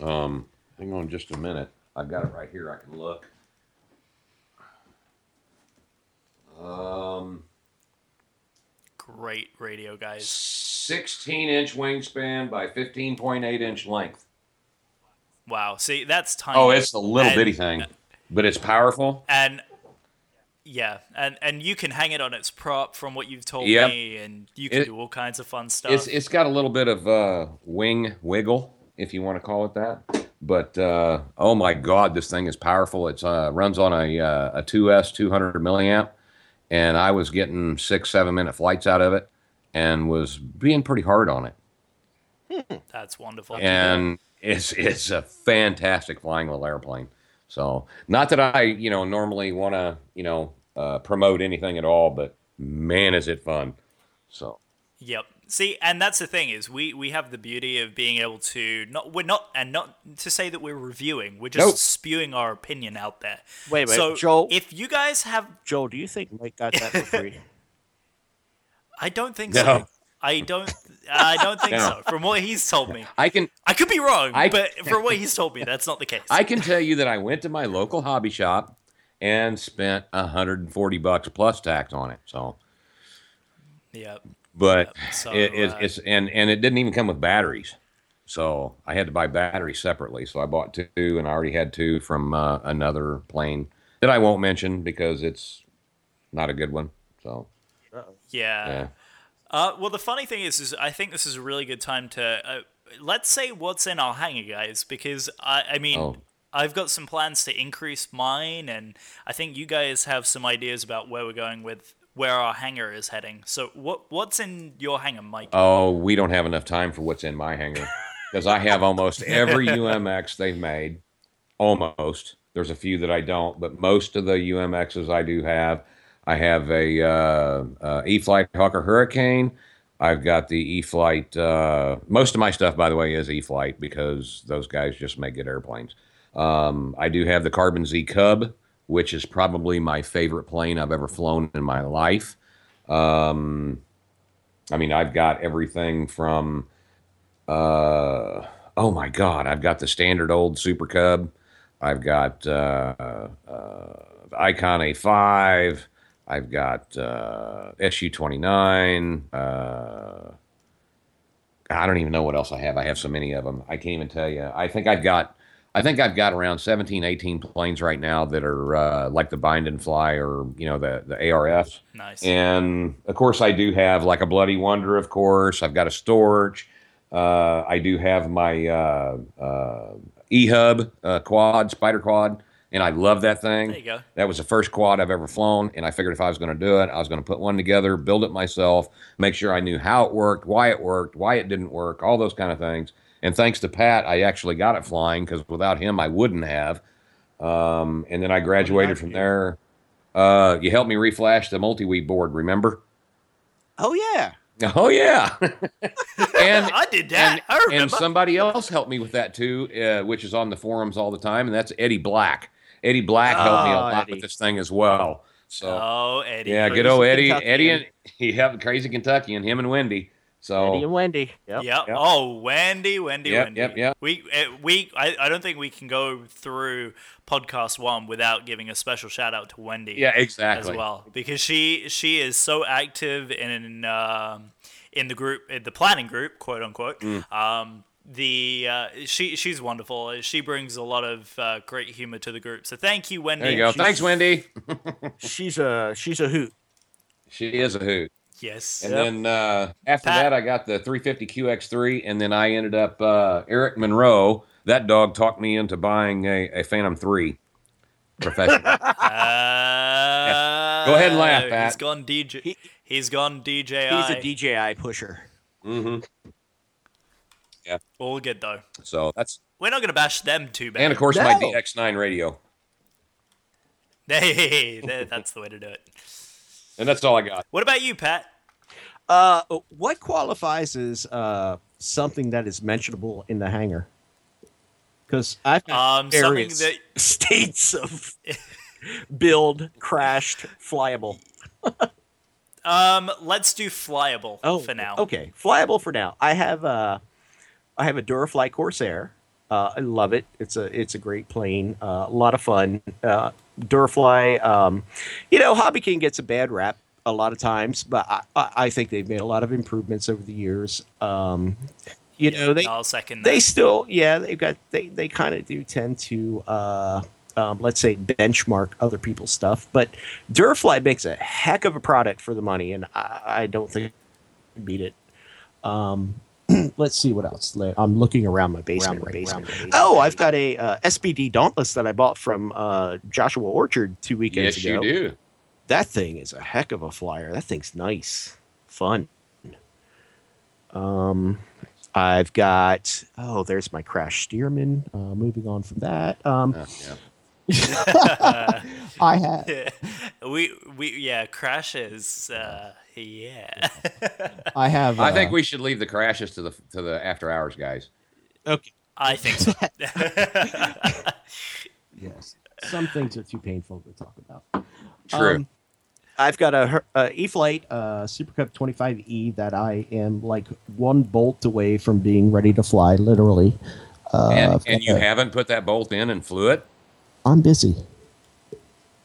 Um, hang on just a minute. I've got it right here. I can look. Um, Great radio, guys. 16 inch wingspan by 15.8 inch length. Wow. See, that's tiny. Oh, it's a little And- bitty thing, but it's powerful. And yeah, and and you can hang it on its prop from what you've told Yep. me, and you can It- do all kinds of fun stuff. It's it's got a little bit of uh, wing wiggle, if you want to call it that. But uh, oh my God, this thing is powerful. It's uh, runs on a uh, a 2S 200 milliamp, and I was getting six seven minute flights out of it, and was being pretty hard on it. that's wonderful. and it's it's a fantastic flying little airplane. So not that I you know normally want to you know uh, promote anything at all, but man, is it fun. So Yep. See, and that's the thing is we we have the beauty of being able to not we're not and not to say that we're reviewing. We're just Nope. spewing our opinion out there. Wait, wait, so Joel- if you guys have, Joel, do you think Mike got that for free? (laughs) I don't think No. so. I don't. I don't think No. so. From what he's told me, I can I could be wrong, I- but from what he's told me, that's not the case. I can tell you that I went to my local hobby shop and spent 140 bucks plus tax on it. So, Yep. But Yep, so, it, it's, uh, it's and and it didn't even come with batteries. So I had to buy batteries separately. So I bought two, and I already had two from uh, another plane that I won't mention because it's not a good one. So Yeah. yeah, Uh, well, the funny thing is, is I think this is a really good time to uh, let's say what's in our hangar, guys, because I, I mean, Oh. I've got some plans to increase mine, and I think you guys have some ideas about where we're going with where our hangar is heading. So, what what's in your hangar, Mike? Oh, we don't have enough time for what's in my hangar because I have almost every (laughs) UMX they've made. Almost. There's a few that I don't, but most of the UMXs I do have. I have a uh, uh, E-flite Hawker Hurricane. I've got the E-flite. Uh, most of my stuff, by the way, is E-flite because those guys just make good airplanes. Um, I do have the Carbon Z Cub, which is probably my favorite plane I've ever flown in my life. Um, I mean, I've got everything from, uh, oh my God, I've got the standard old Super Cub. I've got uh, uh, Icon A5. I've got uh, SU29. Uh, I don't even know what else I have. I have so many of them. I can't even tell you. I think I've got. I think I've got around 17, 18 planes right now that are uh, like the bind and fly or you know the the ARS. nice. And of course, I do have like a Bloody Wonder, of course. I've got a Storch. Uh, I do have my uh, uh, E-Hub uh, quad, Spider Quad, and I love that thing. There you go. That was the first quad I've ever flown, and I figured if I was going to do it, I was going to put one together, build it myself, make sure I knew how it worked, why it worked, why it didn't work, all those kind of things. And thanks to Pat, I actually got it flying because without him, I wouldn't have. Um, and then I graduated from there. Uh, you helped me reflash the MultiWii board, remember? oh yeah. Oh yeah, (laughs) and I did that. and, I remember. and somebody else helped me with that too, uh, which is on the forums all the time, and that's Eddie Black. Eddie Black helped me a Oh, lot Eddie. with this thing as well. So oh, Eddie. yeah, good old Eddie, Kentuckian. Eddie, and (laughs) he have crazy Kentucky and him and Wendy. So Eddie and Wendy. Yep. Yep. Yep. Oh, Wendy, Wendy, Yep, Wendy. yep, yep. We uh, we I, I don't think we can go through podcast one without giving a special shout out to Wendy. yeah, exactly. As well, because she she is so active in um, in the group, in the planning group, quote unquote. Mm. Um, the uh, she she's wonderful. She brings a lot of uh, great humor to the group. So thank you, Wendy. There you go. she's- Thanks, Wendy. (laughs) She's a she's a hoot. She is a hoot. Yes. And Yep. then uh, after Pat- that, I got the 350 QX3, and then I ended up uh, Eric Monroe. That dog talked me into buying a, a Phantom 3 professional. (laughs) Uh, Go ahead and laugh, Pat. He's gone DJ. He- he's gone DJI. He's a DJI pusher. Mm-hmm. Yeah. All good though. So that's We're not gonna bash them too bad. and of course my DX9 radio, Hey, (laughs) that's the way to do it. And that's all I got. What about you, Pat? Uh, what qualifies as uh, something that is mentionable in the hangar? Because I've got Um, something various that (laughs) states of (laughs) build, crashed, flyable. (laughs) um, let's do flyable Oh, for now. Okay, flyable for now. I have uh, I have a Durafly Corsair. Uh, I love it. It's a it's a great plane. Uh, a lot of fun. Uh, Durafly, um, you know, Hobby King gets a bad rap a lot of times, but I, I think they've made a lot of improvements over the years. Um, you know, they I'll second they still, yeah, they've got they they kind of do tend to, uh, um, let's say, benchmark other people's stuff. But Durafly makes a heck of a product for the money, and I, I don't think beat it. Um, (clears throat) let's see what else. I'm looking around my basement right now. Oh, I've got a uh, SBD Dauntless that I bought from uh, Joshua Orchard two weekends Yes, ago. you do. That thing is a heck of a flyer. That thing's nice, fun. Um, I've got oh, there's my Crash Steerman. Uh, moving on from that, um, Uh, yeah. (laughs) I have (laughs) we we yeah crashes. Uh, yeah. (laughs) I have. I think uh, we should leave the crashes to the to the after hours guys. okay. I think so. Yes, some things are too painful to talk about. True. Um, I've got a, Her- a E-flite uh, Super Cub 25E that I am like one bolt away from being ready to fly, literally. Uh, and and you a- haven't put that bolt in and flew it? I'm busy.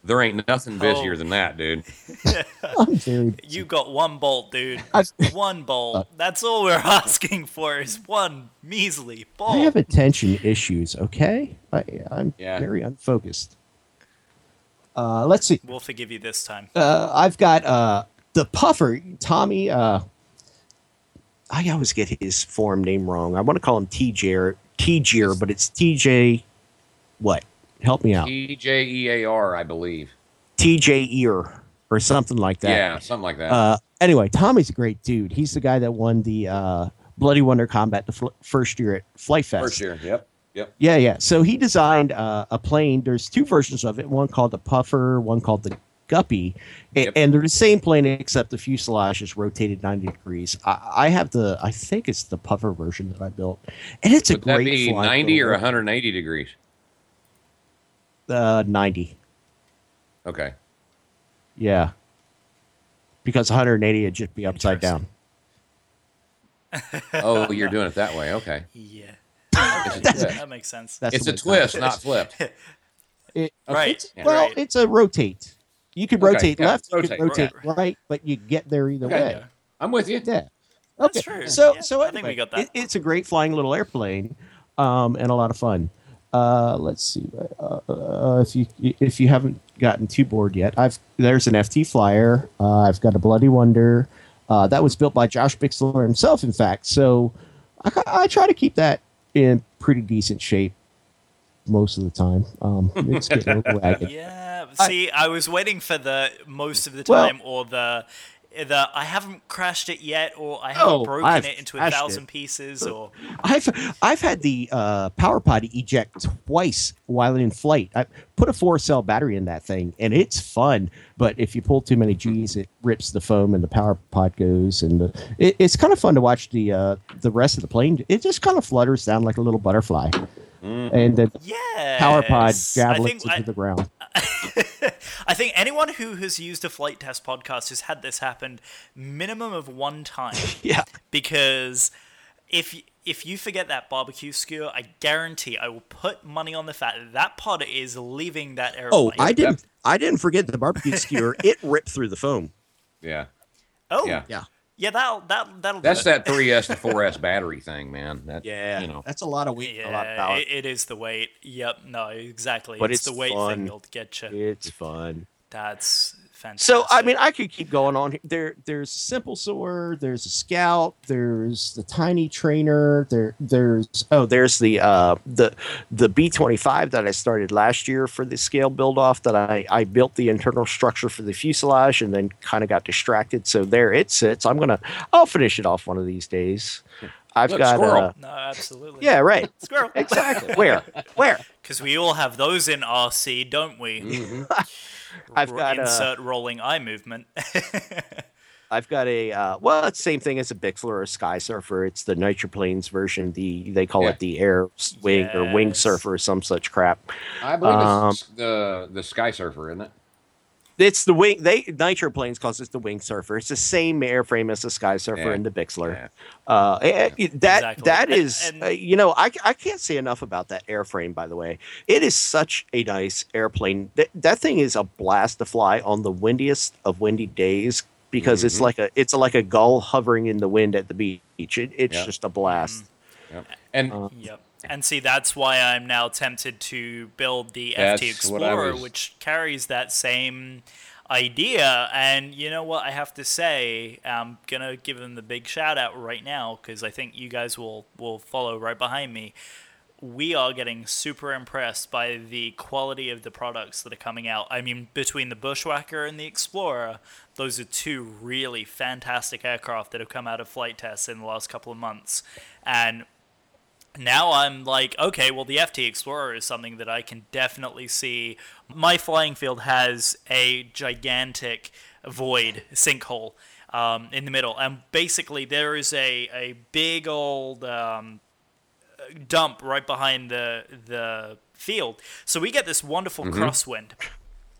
There ain't nothing busier Oh. than that, dude. (laughs) I'm very. Busy. (laughs) you got one bolt, dude. I've- One bolt. That's all we're (laughs) asking for is one measly bolt. I bolt. have attention issues. Okay, I, I'm Yeah. very unfocused. Uh, let's see. We'll forgive you this time. Uh, I've got uh, the puffer, Tommy. Uh, I always get his form name wrong. I want to call him TJ, TJ, but it's TJ. What? Help me out. T J E A R, I believe. TJ Ear or something like that. Yeah, something like that. Uh, anyway, Tommy's a great dude. He's the guy that won the uh, Bloody Wonder Combat the fl- first year at Flite Fest. First year. Yep. Yep. Yeah, yeah. So he designed uh, a plane. There's two versions of it. One called the Puffer. One called the Guppy. A- Yep. And they're the same plane except the fuselage is rotated 90 degrees. I, I have the. I think it's the Puffer version that I built, and it's a Would that great be flying 90 or 180 degrees? Uh, 90. Okay. Yeah. Because 180 would just be upside down. Oh, you're doing it that way. Okay. Yeah. It's a twist. That makes sense. That's It's a twist, it not flipped. (laughs) It, Right. It's, Yeah. well, Right. it's a rotate. You can Okay, rotate yeah, left, you rotate, can rotate right. right, but you get there either Okay. way. Yeah. I'm with you. Yeah. That's okay. true. So, Yeah, so I anyway, think we got that. It, it's a great flying little airplane, um, and a lot of fun. Uh, let's see. Uh, uh, if you if you haven't gotten too bored yet, I've there's an FT flyer. Uh, I've got a Bloody Wonder. Uh, that was built by Josh Bixler himself, in fact. So I, I try to keep that in pretty decent shape most of the time. Um, it's getting a little (laughs) ragged. Yeah. See, I, was waiting for the most of the Well- time, or the the I haven't crashed it yet, or I haven't Oh, broken I've it into a thousand it. pieces, or I've I've had the uh, power pod eject twice while in flight. I put a four cell battery in that thing, and it's fun. But if you pull too many G's, it rips the foam, and the power pod goes. And the, it, it's kind of fun to watch the uh, the rest of the plane. It just kind of flutters down like a little butterfly, Mm. and then yeah, power pod I javelins think into I, the ground. (laughs) I think anyone who has used a Flite Test podcast has had this happen minimum of one time. (laughs) Yeah, because if if you forget that barbecue skewer, I guarantee I will put money on the fact that that pod is leaving that airplane. Oh, I didn't. I didn't forget the barbecue skewer. it ripped through the foam. Yeah. Oh, Yeah. Yeah. Yeah, that'll that that'll do That's it. that 3S to (laughs) 4S battery thing, man. That, Yeah, You know. that's a lot of weight, Yeah, a lot of power. it, it is the weight. Yep, no, exactly. But it's, it's the weight fun. thing that'll get you. it's fun. That's fantastic. So I mean, I could keep going on. There, there's a Simple Soar. There's a Scout. There's the Tiny Trainer. There, there's oh, there's the uh, the the B25 that I started last year for the scale build off. That I I built the internal structure for the fuselage and then kind of got distracted. So there it sits. I'm gonna I'll finish it off one of these days. I've Look, got squirrel. uh, no, absolutely. yeah, right, (laughs) squirrel. exactly. Where, where? (laughs) Because we all have those in RC, don't we? Mhm. (laughs) I've got, insert rolling eye movement. (laughs) I've got a uh, well, it's same thing as a Bixler or a Sky Surfer. It's the Nitroplanes version. The they call Yeah. it the Air Wing or Wing Surfer or some such crap. I believe Um, it's the the Sky Surfer, isn't it? It's the wing. They Nitro Planes calls it the Wing Surfer. It's the same airframe as the Sky Surfer Yeah. and the Bixler. Yeah. Uh, it- it- that Exactly. that And- and- uh, you know, I I can't say enough about that airframe. By the way, it is such a nice airplane. That that thing is a blast to fly on the windiest of windy days because it's Mhm. like a it's like a gull hovering in the wind at the beach. It, it's Yeah. just a blast. Yep. And Uh, Yep. And see, that's why I'm now tempted to build the That's FT Explorer, was- which carries that same idea. And you know what? I have to say, I'm gonna give them the big shout out right now because I think you guys will will follow right behind me. We are getting super impressed by the quality of the products that are coming out. I mean, between the Bushwhacker and the Explorer, those are two really fantastic aircraft that have come out of Flite Tests in the last couple of months. And now I'm like, okay, well, the FT Explorer is something that I can definitely see. My flying field has a gigantic void sinkhole um, in the middle, and basically there is a a big old um, dump right behind the the field. So we get this wonderful crosswind.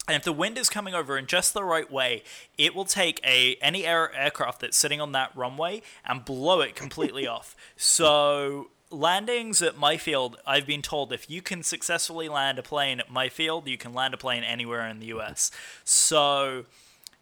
And if the wind is coming over in just the right way, it will take a any air, aircraft that's sitting on that runway and blow it completely (laughs) off. So landings at my field, I've been told if you can successfully land a plane at my field, you can land a plane anywhere in the US. So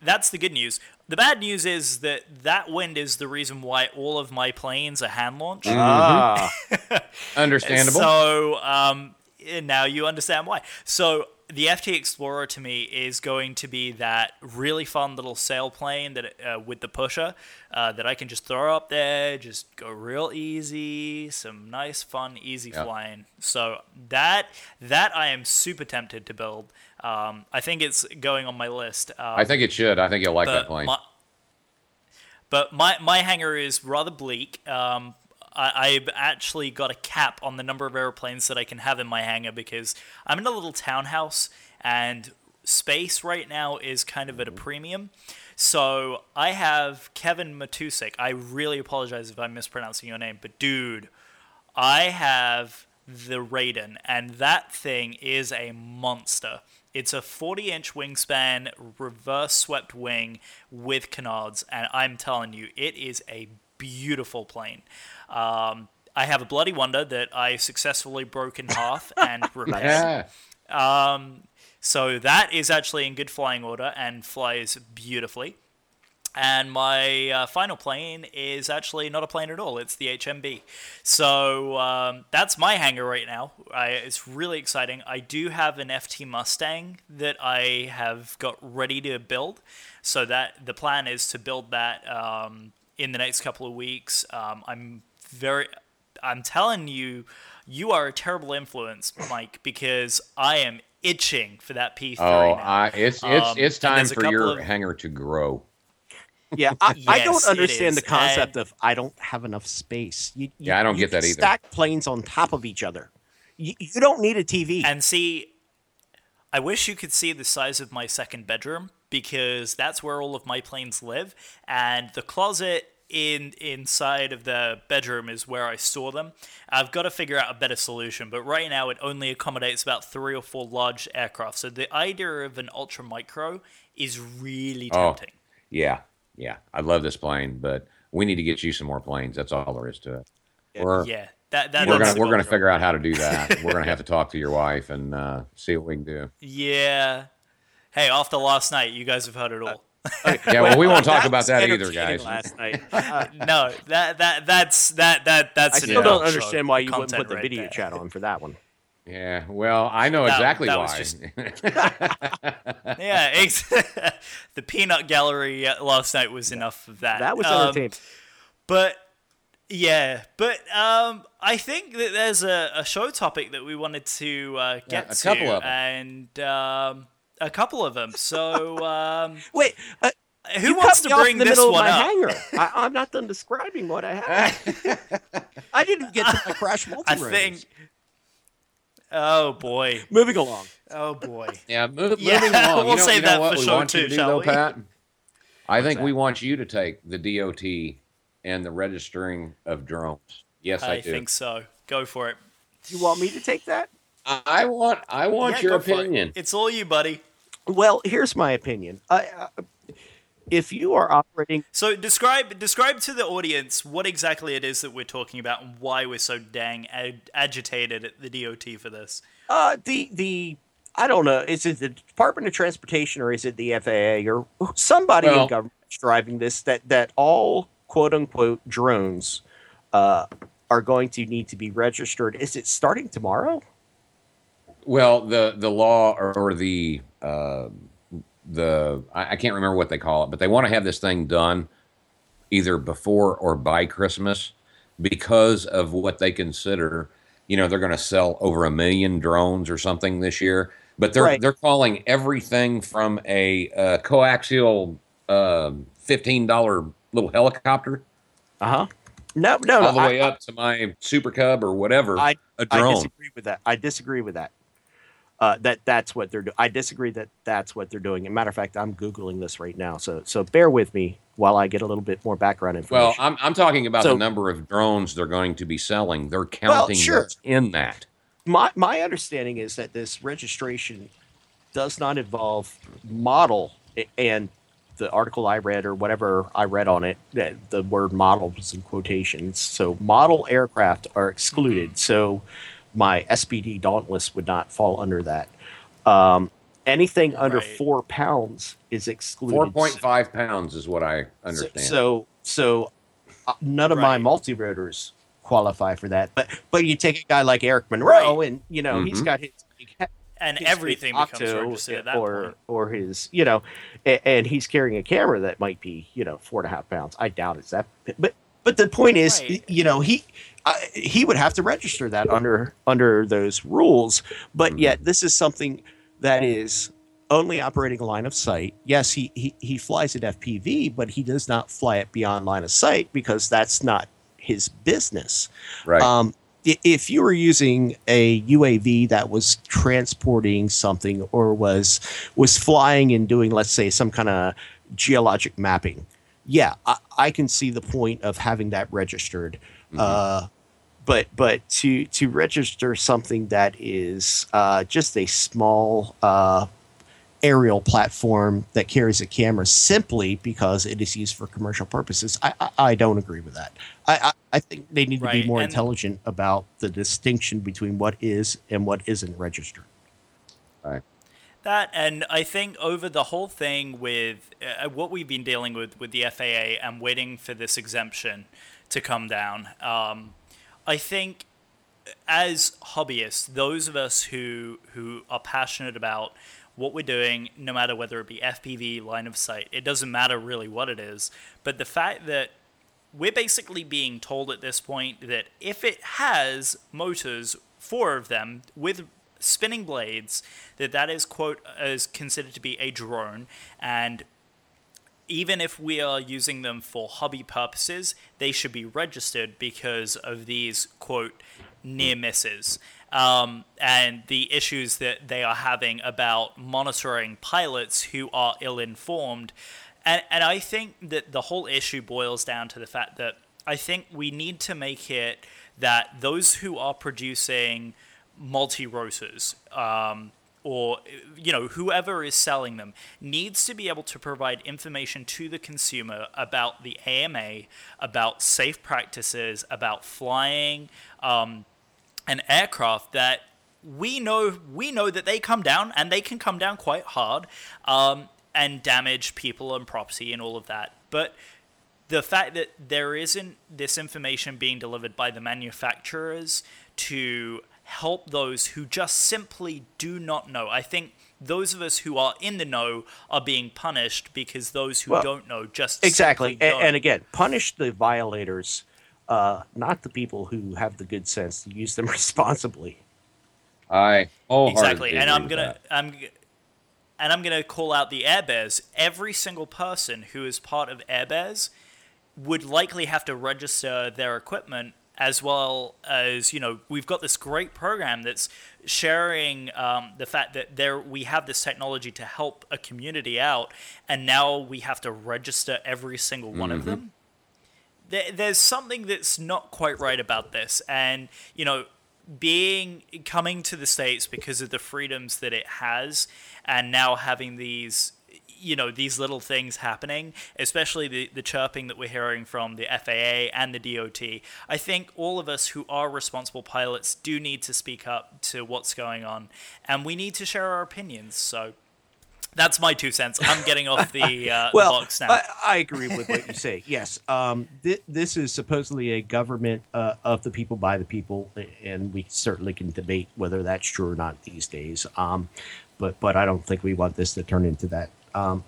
that's the good news. The bad news is that that wind is the reason why all of my planes are hand launched. Ah, (laughs) understandable. So um, now you understand why. So the FT Explorer to me is going to be that really fun little sailplane that uh, with the pusher uh, that I can just throw up there, just go real easy, some nice fun easy Yeah. flying. So that that I am super tempted to build. Um, I think it's going on my list. Um, I think it should. I think you'll like that plane. my, but my my hangar is rather bleak. Um, I, I've actually got a cap on the number of airplanes that I can have in my hangar because I'm in a little townhouse and space right now is kind of at a mm-hmm. premium. So I have Kevin Matusik. I really apologize if I'm mispronouncing your name, but dude, I have the Raiden, and that thing is a monster. It's a 40 inch wingspan, reverse swept wing with canards, and I'm telling you, it is a beautiful plane. Um, I have a Bloody Wonder that I successfully broke in half (laughs) and repaired. yeah. Um, so that is actually in good flying order and flies beautifully. And my uh, final plane is actually not a plane at all. It's the HMB. So um, that's my hangar right now. I, it's really exciting. I do have an FT Mustang that I have got ready to build. So that the plan is to build that um, in the next couple of weeks. Um, I'm very, I'm telling you, you are a terrible influence, Mike, because I am itching for that P3 Oh, now. I, it's it's Um, it's time for your of- hangar to grow. yeah. I, I don't understand the concept and- of I don't have enough space. You, you- Yeah, I don't you get that either. Stack planes on top of each other. You, you don't need a TV. And see, I wish you could see the size of my second bedroom because that's where all of my planes live, and the closet in inside of the bedroom is where I store them. I've got to figure out a better solution, but right now it only accommodates about three or four large aircraft. So the idea of an ultra micro is really Oh. tempting. Yeah, yeah. I love this plane, but we need to get you some more planes. That's all there is to it. We're Yeah, that, that we're gonna we're gonna figure out how to do that. we're gonna have to talk to your wife and uh, see what we can do. (laughs) Yeah. Hey, after last night, you guys have heard it all. Yeah, well, we won't talk about that either, guys. Last night, I, (laughs) no, that that that's that that that's. I that's still don't understand why you wouldn't put the right video there. chat on for that one. Yeah, well, I know That- exactly that why. just- (laughs) Yeah, ex- (laughs) the peanut gallery uh, last night was enough of that. That was Um, entertaining. But yeah, but um, I think that there's a, a show topic that we wanted to uh, Yeah, get a to, couple of 'em. and um, a couple of them. So (laughs) um, Wait, uh, who wants to bring the this middle one up? hangar. I, I'm not done describing what I have. (laughs) I didn't get to my crash multi I think. Oh boy! Moving along. Oh boy! Yeah, move, Yeah, moving along. (laughs) we'll you know, save you know that what for we show want you two, to do, shall though, we? Pat? I think that? we want you to take the DOT and the registering of drones. Yes, I, I do. think so. Go for it. You want me to take that? I want I want Yeah, your go for it. opinion. It's all you, buddy. Well, here's my opinion. I, if you are operating, so describe describe to the audience what exactly it is that we're talking about and why we're so dang ag- agitated at the DOT for this. Uh, the the I don't know. Is it the Department of Transportation or is it the FAA or somebody well, in government driving this? That that all quote unquote drones uh, are going to need to be registered. Is it starting tomorrow? Well, the the law or, or the uh, the I, I, can't remember what they call it, but they want to have this thing done either before or by Christmas because of what they consider. You know, they're going to sell over a million drones or something this year, but they're right. they're calling everything from a uh, coaxial uh, fifteen dollar little helicopter. Uh huh. No, no, all the I, way up to my Super Cub or whatever. I, a drone. I disagree with that. I disagree with that. Uh, that that's what they're doing. I disagree that that's what they're doing. As a matter of fact, I'm googling this right now, so so bear with me while I get a little bit more background information. Well, I'm I'm talking about so, the number of drones they're going to be selling. They're counting well, sure. in that. My my understanding is that this registration does not involve model and the article I read or whatever I read on it, the word model was in quotations. So model aircraft are excluded. Mm-hmm. So my SBD Dauntless would not fall under that. Um, anything under four pounds is excluded. Four point five pounds is what I understand. So, so, uh, none of right. my multi rotors qualify for that. But but you take a guy like Eric Monroe, right. and you know mm-hmm. he's got his. And his everything becomes registered at that or, point. Or his, you know, and, and, he's carrying a camera that might be, you know, four and a half pounds. I doubt it's that. But but the point is, you know, he he would have to register that under under those rules. But yet, mm-hmm. this is something that is only operating line of sight. Yes, he, he he flies at FPV, but he does not fly it beyond line of sight because that's not his business. Right. Um, if you were using a UAV that was transporting something or was was flying and doing, let's say, some kind of geologic mapping, yeah, I, I, can see the point of having that registered. Mm-hmm. Uh, but but to to register something that is uh, just a small uh, aerial platform that carries a camera simply because it is used for commercial purposes, I, I, I don't agree with that. I, I, I think they need right. to be more and intelligent about the distinction between what is and what isn't registered. Right. That and I think over the whole thing with uh, what we've been dealing with with the FAA and waiting for this exemption to come down. Um, I think as hobbyists, those of us who who are passionate about what we're doing, no matter whether it be FPV, line of sight, it doesn't matter really what it is. But the fact that we're basically being told at this point that if it has motors, four of them with spinning blades, that that is quote is considered to be a drone, and even if we are using them for hobby purposes, they should be registered because of these quote near misses um, and the issues that they are having about monitoring pilots who are ill informed. And, and I think that the whole issue boils down to the fact that I think we need to make it that those who are producing multi rotors, um, or you know whoever is selling them needs to be able to provide information to the consumer about the AMA, about safe practices, about flying um, an aircraft that we know we know that they come down and they can come down quite hard um, and damage people and property and all of that, but the fact that there isn't this information being delivered by the manufacturers to help those who just simply do not know. I think those of us who are in the know are being punished because those who well, don't know just exactly. And, and, again, punish the violators, uh, not the people who have the good sense to use them (laughs) responsibly. I oh exactly, and I'm gonna that. I'm and I'm gonna call out the Air Bears. Every single person who is part of Air Bears would likely have to register their equipment as well as you know we've got this great program that's sharing um, the fact that there we have this technology to help a community out and now we have to register every single one mm-hmm. of them there, there's something that's not quite right about this and you know being coming to the states because of the freedoms that it has, and now having these you know these little things happening, especially the the chirping that we're hearing from the FAA and the DOT. I think all of us who are responsible pilots do need to speak up to what's going on, and we need to share our opinions. So. That's my two cents. I'm getting off the, (laughs) uh, well, the box now. I, I, agree with what you say. Yes, um, th- this is supposedly a government uh, of the people by the people, and we certainly can debate whether that's true or not these days. Um, but but I don't think we want this to turn into that. Um,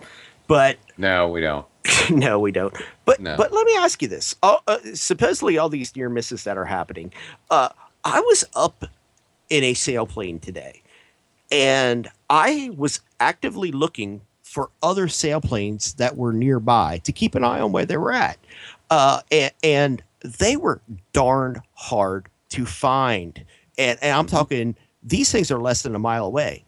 but no, we don't. (laughs) no, we don't. But no. but let me ask you this: uh, supposedly all these near misses that are happening. Uh, I was up in a sailplane today, and I was actively looking for other sailplanes that were nearby to keep an eye on where they were at, uh, and, and, they were darn hard to find. And, and I'm talking; these things are less than a mile away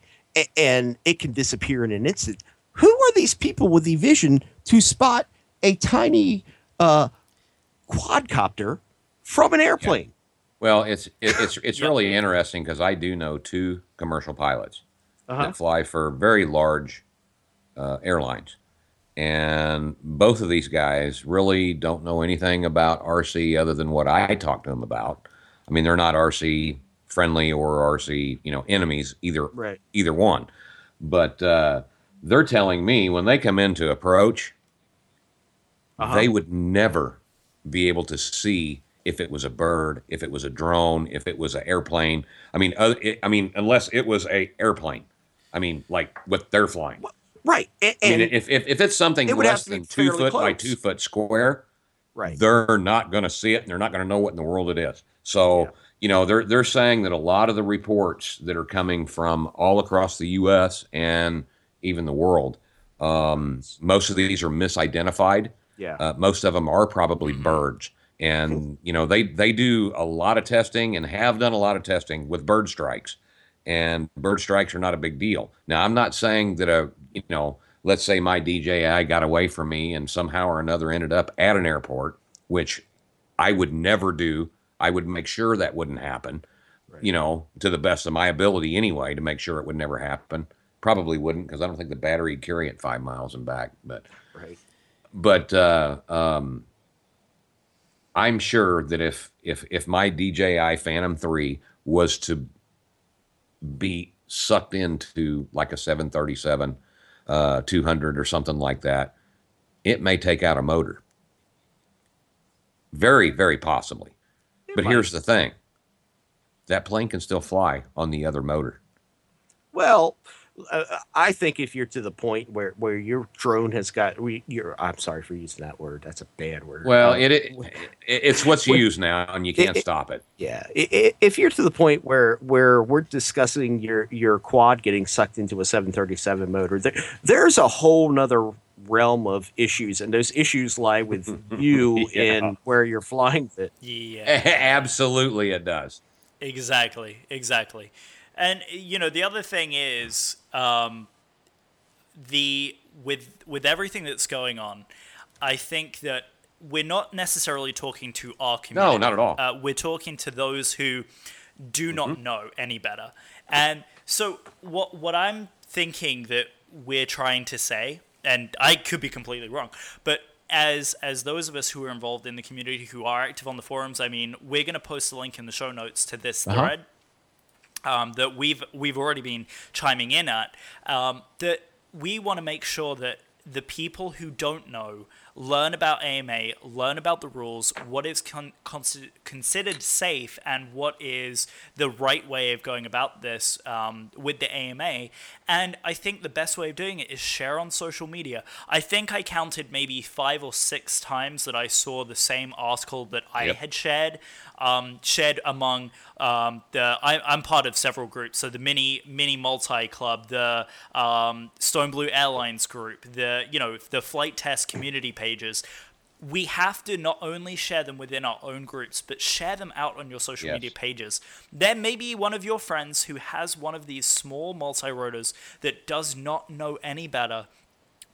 and it can disappear in an instant. Who are these people with the vision to spot a tiny uh, quadcopter from an airplane? Yeah. Well, it's it, it's it's really interesting because I do know two commercial pilots uh-huh. that fly for very large uh, airlines, and both of these guys really don't know anything about RC other than what I talk to them about. I mean, they're not RC friendly or RC, you know, enemies either right. either one. But uh, they're telling me when they come in to approach, uh-huh. they would never be able to see if it was a bird, if it was a drone, if it was an airplane. I mean, uh, it, I mean, unless it was a airplane. I mean, like what they're flying. Right. And, I mean, if, if, if it's something it less than two foot close. by two foot square, right, they're not going to see it, and they're not going to know what in the world it is. So. Yeah you know, they're they're saying that a lot of the reports that are coming from all across the U.S. and even the world, um, most of these are misidentified. Yeah. Uh, most of them are probably mm-hmm. birds, and you know they they do a lot of testing and have done a lot of testing with bird strikes, and bird strikes are not a big deal. Now I'm not saying that a you know let's say my DJI got away from me and somehow or another ended up at an airport, which I would never do I would make sure that wouldn't happen, right. you know, to the best of my ability anyway, to make sure it would never happen. Probably wouldn't because I don't think the battery would carry it five miles and back. But right. But uh, um, I'm sure that if if if my DJI Phantom three was to be sucked into like a 737 uh, 200 or something like that, it may take out a motor. Very, very possibly. But might. here's the thing that plane can still fly on the other motor. Well, uh, I think if you're to the point where, where your drone has got, you're, I'm sorry for using that word. That's a bad word. Well, uh, it, it, it's what's used now, and you can't it, stop it. Yeah, if you're to the point where where we're discussing your your quad getting sucked into a 737 motor, there, there's a whole nother realm of issues, and those issues lie with (laughs) you yeah. and where you're flying it. Yeah, (laughs) absolutely, it does. Exactly, exactly. And you know, the other thing is um, the with with everything that's going on, I think that we're not necessarily talking to our community. No, not at all. Uh, we're talking to those who do not mm-hmm. know any better. And so, what what I'm thinking that we're trying to say and I could be completely wrong, but as as those of us who are involved in the community who are active on the forums, I mean, we're going to post a link in the show notes to this uh-huh. thread um, that we've we've already been chiming in at. Um, that we want to make sure that the people who don't know learn about AMA, learn about the rules, what is con- con- considered safe, and what is the right way of going about this um, with the AMA. And I think the best way of doing it is share on social media. I think I counted maybe five or six times that I saw the same article that I yep. had shared um, shared among um, the. I, am part of several groups, so the mini mini multi club, the um, Stone Blue Airlines group, the you know the Flite Test community pages. We have to not only share them within our own groups, but share them out on your social yes. media pages. There may be one of your friends who has one of these small multi rotors that does not know any better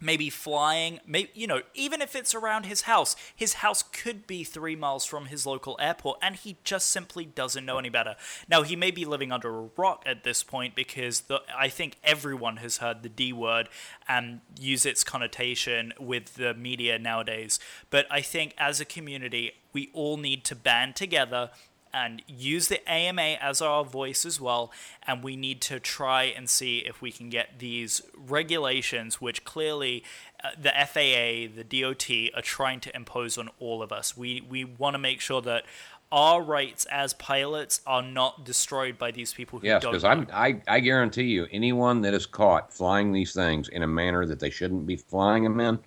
maybe flying maybe you know even if it's around his house his house could be three miles from his local airport and he just simply doesn't know any better. Now he may be living under a rock at this point because the, i think everyone has heard the d word and use its connotation with the media nowadays. But i think as a community we all need to band together and use the AMA as our voice as well. And we need to try and see if we can get these regulations, which clearly uh, the FAA, the DOT are trying to impose on all of us. We we want to make sure that our rights as pilots are not destroyed by these people who yes, don't. because I'm I, I guarantee you, anyone that is caught flying these things in a manner that they shouldn't be flying them in,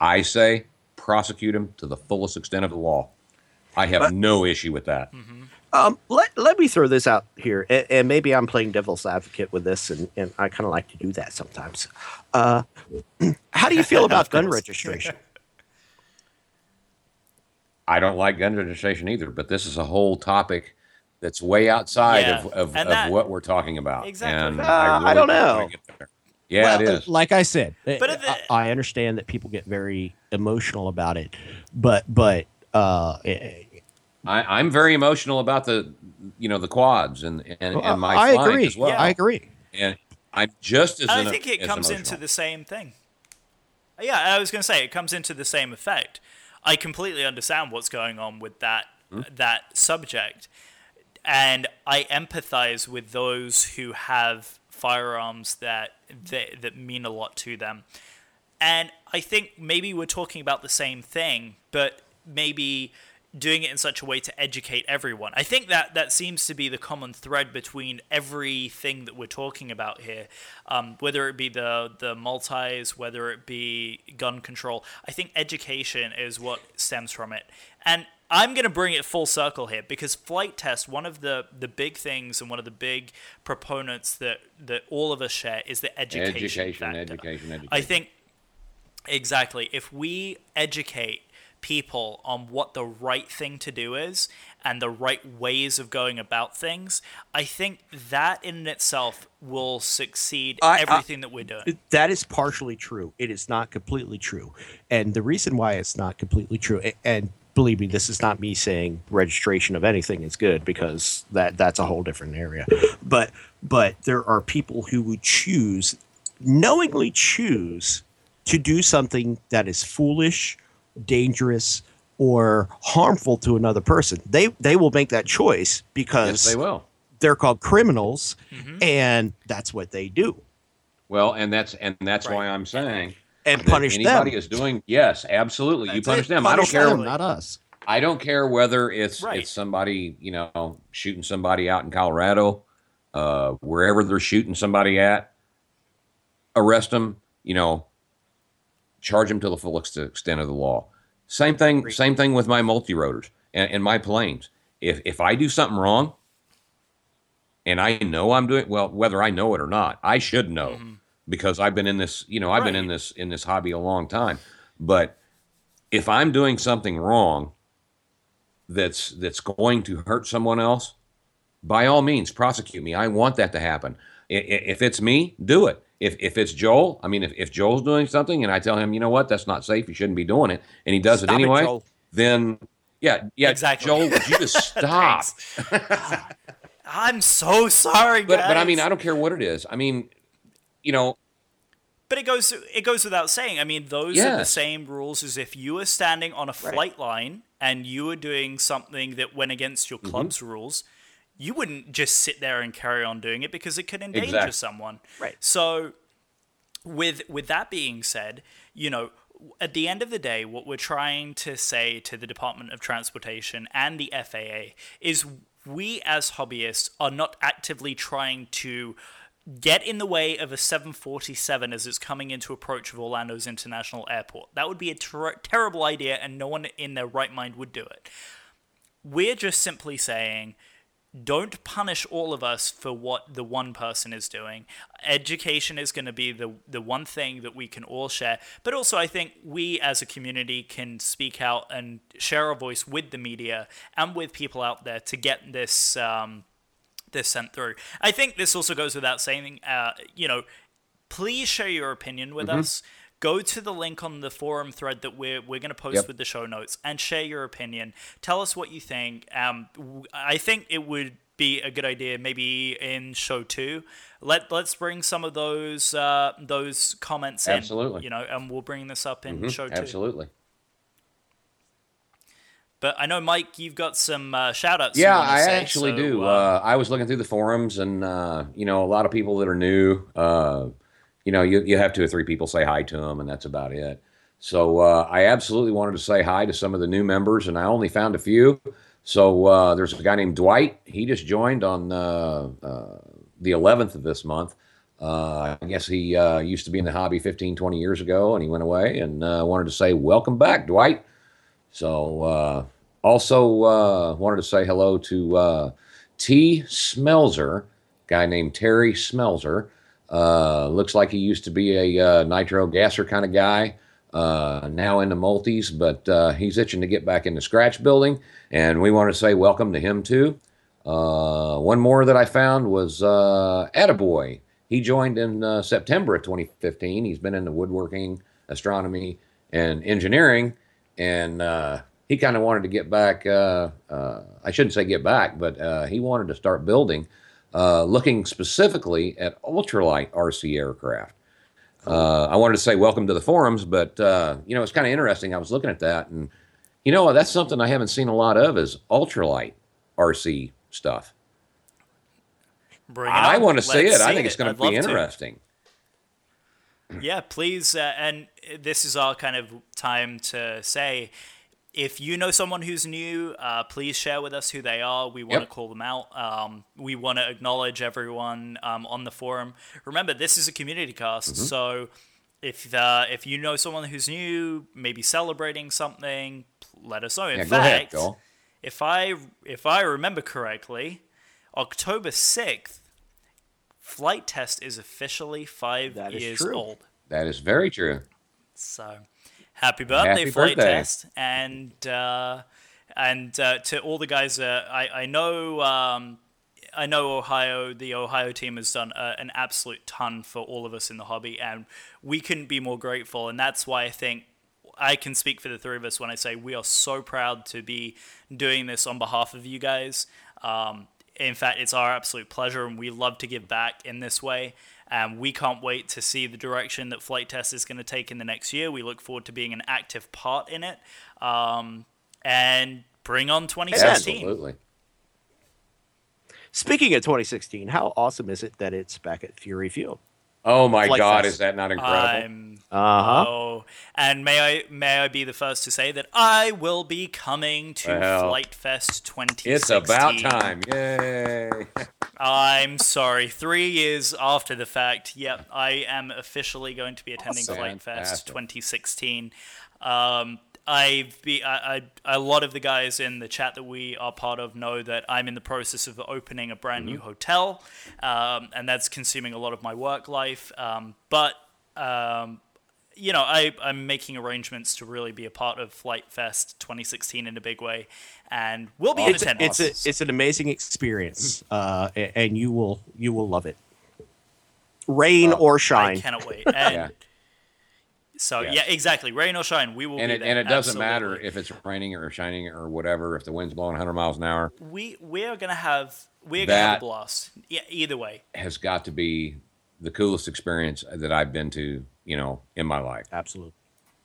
I say prosecute them to the fullest extent of the law. I have but, no issue with that. Mm-hmm. Um, let, let me throw this out here, and, and, maybe I'm playing devil's advocate with this, and, and I kind of like to do that sometimes. Uh, (clears throat) how do you feel (laughs) about gun registration? (laughs) I don't like gun registration either, but this is a whole topic that's way outside yeah. of, of, that, of, what we're talking about. Exactly. And uh, I, really I, don't know. Yeah, well, it is. Like I said, but I, I, understand that people get very emotional about it, but but uh, I, am very emotional about the, you know, the quads and and, well, and my I flying agree. as well. Yeah. I agree. And I'm just as. I think it comes into the same thing. Yeah, I was going to say it comes into the same effect. I completely understand what's going on with that hmm? that subject, and I empathize with those who have firearms that that, that mean a lot to them. And I think maybe we're talking about the same thing, but maybe doing it in such a way to educate everyone. I think that that seems to be the common thread between everything that we're talking about here, um, whether it be the the multis, whether it be gun control. I think education is what stems from it, and I'm going to bring it full circle here because Flite Test, one of the, the big things and one of the big proponents that, that all of us share is the education. Education, education, education. I think exactly. If we educate people on what the right thing to do is and the right ways of going about things, I think that in itself will succeed I, everything I, that we're doing. That is partially true. It is not completely true. And the reason why it's not completely true, and believe me, this is not me saying registration of anything is good because that that's a whole different area. But but there are people who would choose knowingly choose to do something that is foolish dangerous or harmful to another person. They they will make that choice because yes, they will. They're called criminals, mm-hmm. and that's what they do. Well, and that's and that's right. why I'm saying and punish anybody them. Anybody is doing yes, absolutely. That's you punish it. them. Punish I don't care, them, not us. I don't care whether it's right. it's somebody you know shooting somebody out in Colorado, uh, wherever they're shooting somebody at. Arrest them. You know, charge them to the full extent of the law. Same thing. Same thing with my multi rotors and, and, my planes. If if I do something wrong, and I know I'm doing well, whether I know it or not, I should know mm-hmm. because I've been in this. You know, I've right. been in this in this hobby a long time. But if I'm doing something wrong, that's that's going to hurt someone else, by all means, prosecute me. I want that to happen. If it's me, do it. If, if it's Joel, I mean, if, if Joel's doing something and I tell him, you know what, that's not safe, you shouldn't be doing it, and he does stop it anyway, it, then yeah, yeah, exactly. Joel, would you just (laughs) stop? I'm so sorry, but, but I mean, I don't care what it is. I mean, you know, but it goes it goes without saying. I mean, those yes. are the same rules as if you were standing on a flight right. line and you were doing something that went against your mm-hmm. club's mm-hmm. rules you wouldn't just sit there and carry on doing it because it could endanger exactly. someone. Right. So with with that being said, you know, at the end of the day, what we're trying to say to the Department of Transportation and the FAA is we as hobbyists are not actively trying to get in the way of a 747 as it's coming into approach of Orlando's International Airport. That would be a ter- terrible idea, and no one in their right mind would do it. We're just simply saying don't punish all of us for what the one person is doing. Education is going to be the the one thing that we can all share. But also I think we as a community can speak out and share our voice with the media and with people out there to get this um, this sent through. I think this also goes without saying, uh, you know, please share your opinion with mm-hmm. us go to the link on the forum thread that we're we're going to post yep. with the show notes and share your opinion. Tell us what you think. Um, I think it would be a good idea maybe in show two. Let let's bring some of those uh, those comments absolutely. in. Absolutely. You know, and we'll bring this up in mm-hmm. show two. Absolutely. But I know, Mike, you've got some uh, shout outs. Yeah, I say, actually so, do. Uh, uh, I was looking through the forums, and, uh, you know, a lot of people that are new, uh, you know, you, you have two or three people say hi to them, and that's about it. So uh, I absolutely wanted to say hi to some of the new members, and I only found a few. So uh, there's a guy named Dwight. He just joined on uh, uh the 11th of this month. Uh, I guess he uh, used to be in the hobby 15, 20 years ago, and he went away. And I wanted to say welcome back, Dwight. So also wanted to say hello to T. Smelzer, guy named Terry Smelzer. Looks like he used to be a nitro gasser kind of guy uh, now into multis, but uh, he's itching to get back into scratch building, and we want to say welcome to him too. Uh, one more that I found was uh, Attaboy. He joined in uh, September of 2015. He's been into woodworking, astronomy, and engineering, and uh, he kind of wanted to get back. Uh, uh, I shouldn't say get back, but uh, he wanted to start building, uh, looking specifically at ultralight RC aircraft. Uh, I wanted to say welcome to the forums, but uh, you know it's kind of interesting. I was looking at that, and you know that's something I haven't seen a lot of is ultralight RC stuff. I want to see it. I think it. it's going to be interesting. To. Yeah, please. Uh, and this is all kind of time to say if you know someone who's new, uh, please share with us who they are. We want yep. to call them out. Um, we want to acknowledge everyone um, on the forum. Remember, this is a community cast, mm-hmm. so if uh, if you know someone who's new, maybe celebrating something, let us know. In yeah, fact, ahead, if I if I remember correctly, October sixth, Flite Test is officially five years old. That is very true. So happy birthday, happy Flite birthday. Test, and uh, and uh, to all the guys. Uh, I I know. Um, I know Ohio, the Ohio team has done uh, an absolute ton for all of us in the hobby, and we couldn't be more grateful. And that's why I think I can speak for the three of us when I say we are so proud to be doing this on behalf of you guys. Um, in fact, it's our absolute pleasure, and we love to give back in this way. Um, we can't wait to see the direction that Flite Test is going to take in the next year. We look forward to being an active part in it um, and bring on 2016. Absolutely. Speaking of 2016, how awesome is it that it's back at Fury Field? Oh my Flite God, Fest. is that not incredible? uh huh. Oh, and may I may I be the first to say that I will be coming to well, Flite Fest 2016. It's about time! Yay! I'm sorry. Three years after the fact, yep, I am officially going to be attending awesome. Flite Fest 2016. Um, I've be I, I, a lot of the guys in the chat that we are part of know that I'm in the process of opening a brand mm-hmm. new hotel, um, and that's consuming a lot of my work life. Um, but um, you know, I, I'm making arrangements to really be a part of Flite Fest 2016 in a big way, and we'll be it's in attendance. It's a, it's an amazing experience, uh, and you will you will love it, rain oh, or shine. I cannot wait. (laughs) And, yeah. So yes. yeah, exactly. Rain or shine, we will. And it, and it doesn't Absolutely. matter if it's raining or shining or whatever. If the wind's blowing 100 miles an hour, we we are gonna have we're gonna have a blast. Yeah, either way, has got to be the coolest experience that I've been to. You know, in my life. Absolutely,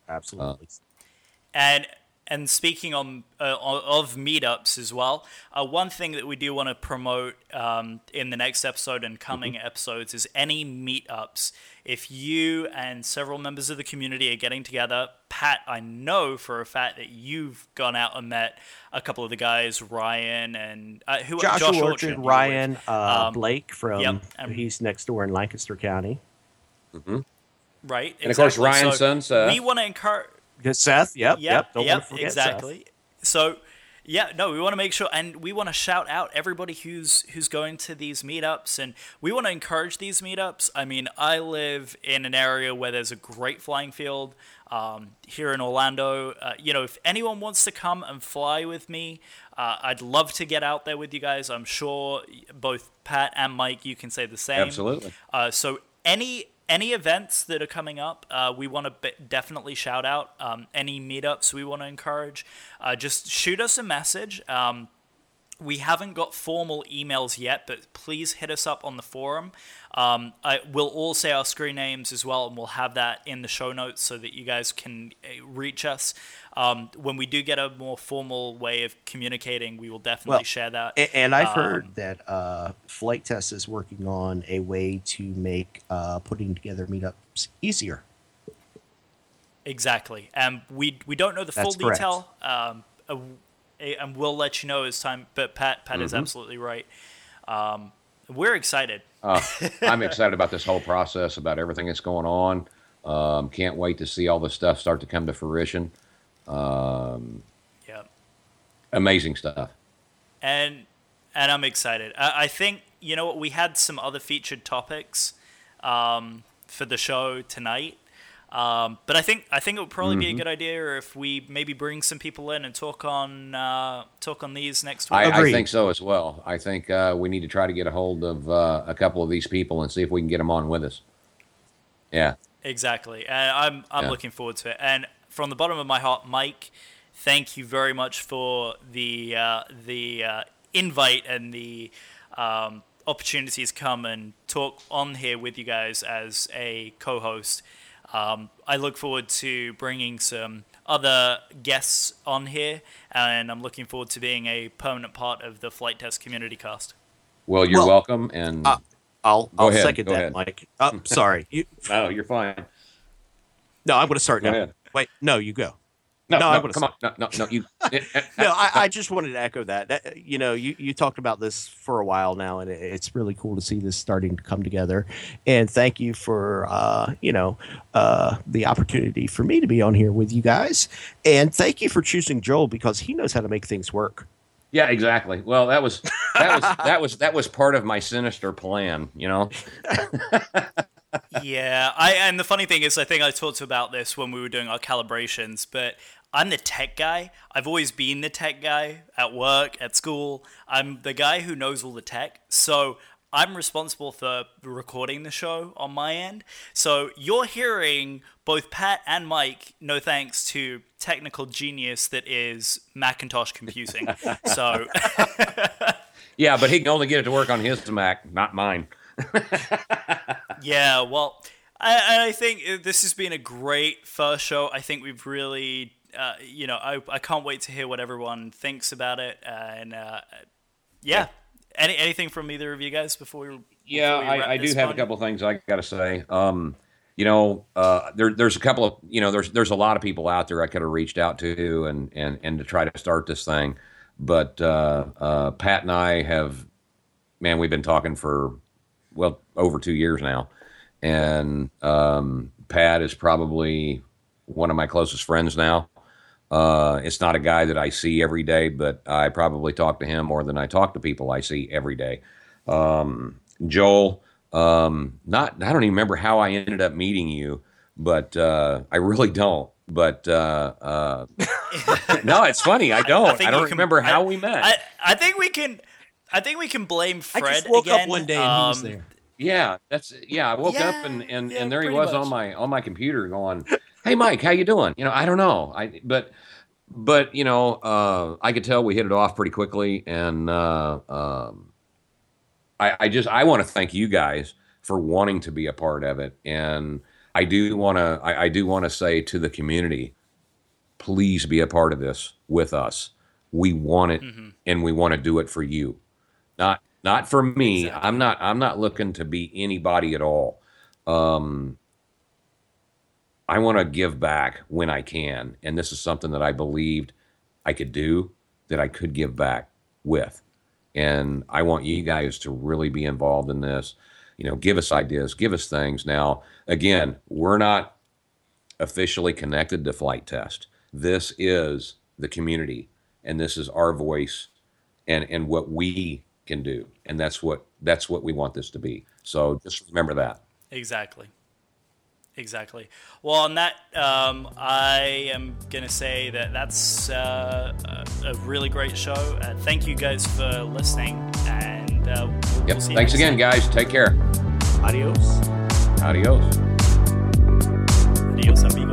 absolutely. Uh, and and speaking on uh, of meetups as well, uh, one thing that we do want to promote um, in the next episode and coming mm-hmm. episodes is any meetups. If you and several members of the community are getting together, Pat, I know for a fact that you've gone out and met a couple of the guys, Ryan and uh, who Joshua Josh Orchard, Ryan, uh, um, Blake from yep, he's next door in Lancaster County. Mm-hmm. Right, and exactly. of course Ryan's so son. We want to encourage Seth, yep, yep, yep, yep exactly. Seth. So, yeah, no, we want to make sure, and we want to shout out everybody who's who's going to these meetups, and we want to encourage these meetups. I mean, I live in an area where there's a great flying field um, here in Orlando. Uh, you know, if anyone wants to come and fly with me, uh, I'd love to get out there with you guys. I'm sure both Pat and Mike, you can say the same. Absolutely. Uh, so any any events that are coming up, uh, we want to definitely shout out. Um, any meetups we want to encourage, uh, just shoot us a message. Um, we haven't got formal emails yet, but please hit us up on the forum. Um, I, we'll all say our screen names as well, and we'll have that in the show notes so that you guys can uh, reach us. Um, when we do get a more formal way of communicating, we will definitely well, share that. And, and I've um, heard that uh, Flite Test is working on a way to make uh, putting together meetups easier. Exactly, and we we don't know the That's full correct. detail. And we'll let you know as time. But Pat, Pat mm-hmm. is absolutely right. Um, we're excited. uh, (laughs) I'm excited about this whole process, about everything that's going on. Um, can't wait to see all the stuff start to come to fruition. Um, yeah, amazing stuff. And and I'm excited. I, I, think you know what we had some other featured topics um, for the show tonight. Um, but I think I think it would probably mm-hmm. be a mm-hmm. good idea if we maybe bring some people in and talk on uh, talk on these next week. I, I, think so as well. I think uh, we need to try to get a hold of uh, a couple of these people and see if we can get them on with us. Yeah, exactly. And I'm I'm yeah. looking forward to it. And from the bottom of my heart, Mike, thank you very much for the uh, the uh, invite and the um, opportunities come and talk on here with you guys as a co-host. Um, I look forward to bringing some other guests on here, and I'm looking forward to being a permanent part of the Flite Test community cast. Well, you're well, welcome, and uh, I'll I'll ahead, second that, ahead. Mike. Oh, sorry. (laughs) You, no, you're fine. No, I'm going to start go now. Ahead. Wait, no, you go. No, no, no come on, no, no, no, you. (laughs) no, I, I, just wanted to echo that. that. You know, you, you talked about this for a while now, and it's really cool to see this starting to come together. And thank you for, uh, you know, uh, the opportunity for me to be on here with you guys. And thank you for choosing Joel because he knows how to make things work. Yeah, exactly. Well, that was that was (laughs) that was that was part of my sinister plan, you know. (laughs) yeah, I and the funny thing is, I think I talked about this when we were doing our calibrations, but I'm the tech guy. I've always been the tech guy at work, at school. I'm the guy who knows all the tech. So I'm responsible for recording the show on my end. So you're hearing both Pat and Mike, no thanks to technical genius that is Macintosh computing. (laughs) so. (laughs) yeah, but he can only get it to work on his Mac, not mine. (laughs) yeah, well, I, I think uh, this has been a great first show. I think we've really uh, you know, I, I can't wait to hear what everyone thinks about it. And uh, yeah. Any anything from either of you guys before we? Yeah, we I, I do have a couple things I got to say. Um, you know, uh, there, there's a couple of you know, there's there's a lot of people out there I could have reached out to and and and to try to start this thing, but uh, uh, Pat and I have, man, we've been talking for well over two years now, and um, Pat is probably one of my closest friends now. Uh, it's not a guy that I see every day, but I probably talk to him more than I talk to people I see every day. Um, Joel, um, not I don't even remember how I ended up meeting you, but uh, I really don't. But uh, uh (laughs) no, it's funny. I don't. I, I don't remember can, how I, we met. I, I, think we can. I think we can blame Fred. I just woke again. up one day and um, he was um, there. Yeah, that's yeah. I woke yeah, up and and, yeah, and there he was much. on my on my computer going, "Hey, Mike, how you doing?" You know, I don't know. I but but you know, uh, I could tell we hit it off pretty quickly, and uh, um, I, I, just I want to thank you guys for wanting to be a part of it, and I do want to I, I, do want to say to the community, please be a part of this with us. We want it, mm-hmm. and we want to do it for you, not not for me. Exactly. I'm not I'm not looking to be anybody at all. Um, I want to give back when I can. And this is something that I believed I could do, that I could give back with. And I want you guys to really be involved in this. You know, give us ideas, give us things. Now, again, we're not officially connected to Flite Test. This is the community, and this is our voice and, and what we can do. And that's what that's what we want this to be. So just remember that. Exactly. Exactly. Well, on that, um, I am going to say that that's uh, a, really great show. Uh, thank you guys for listening. And uh, we'll, yep. we'll thanks again, time. guys. Take care. Adios. Adios. Adios, amigos.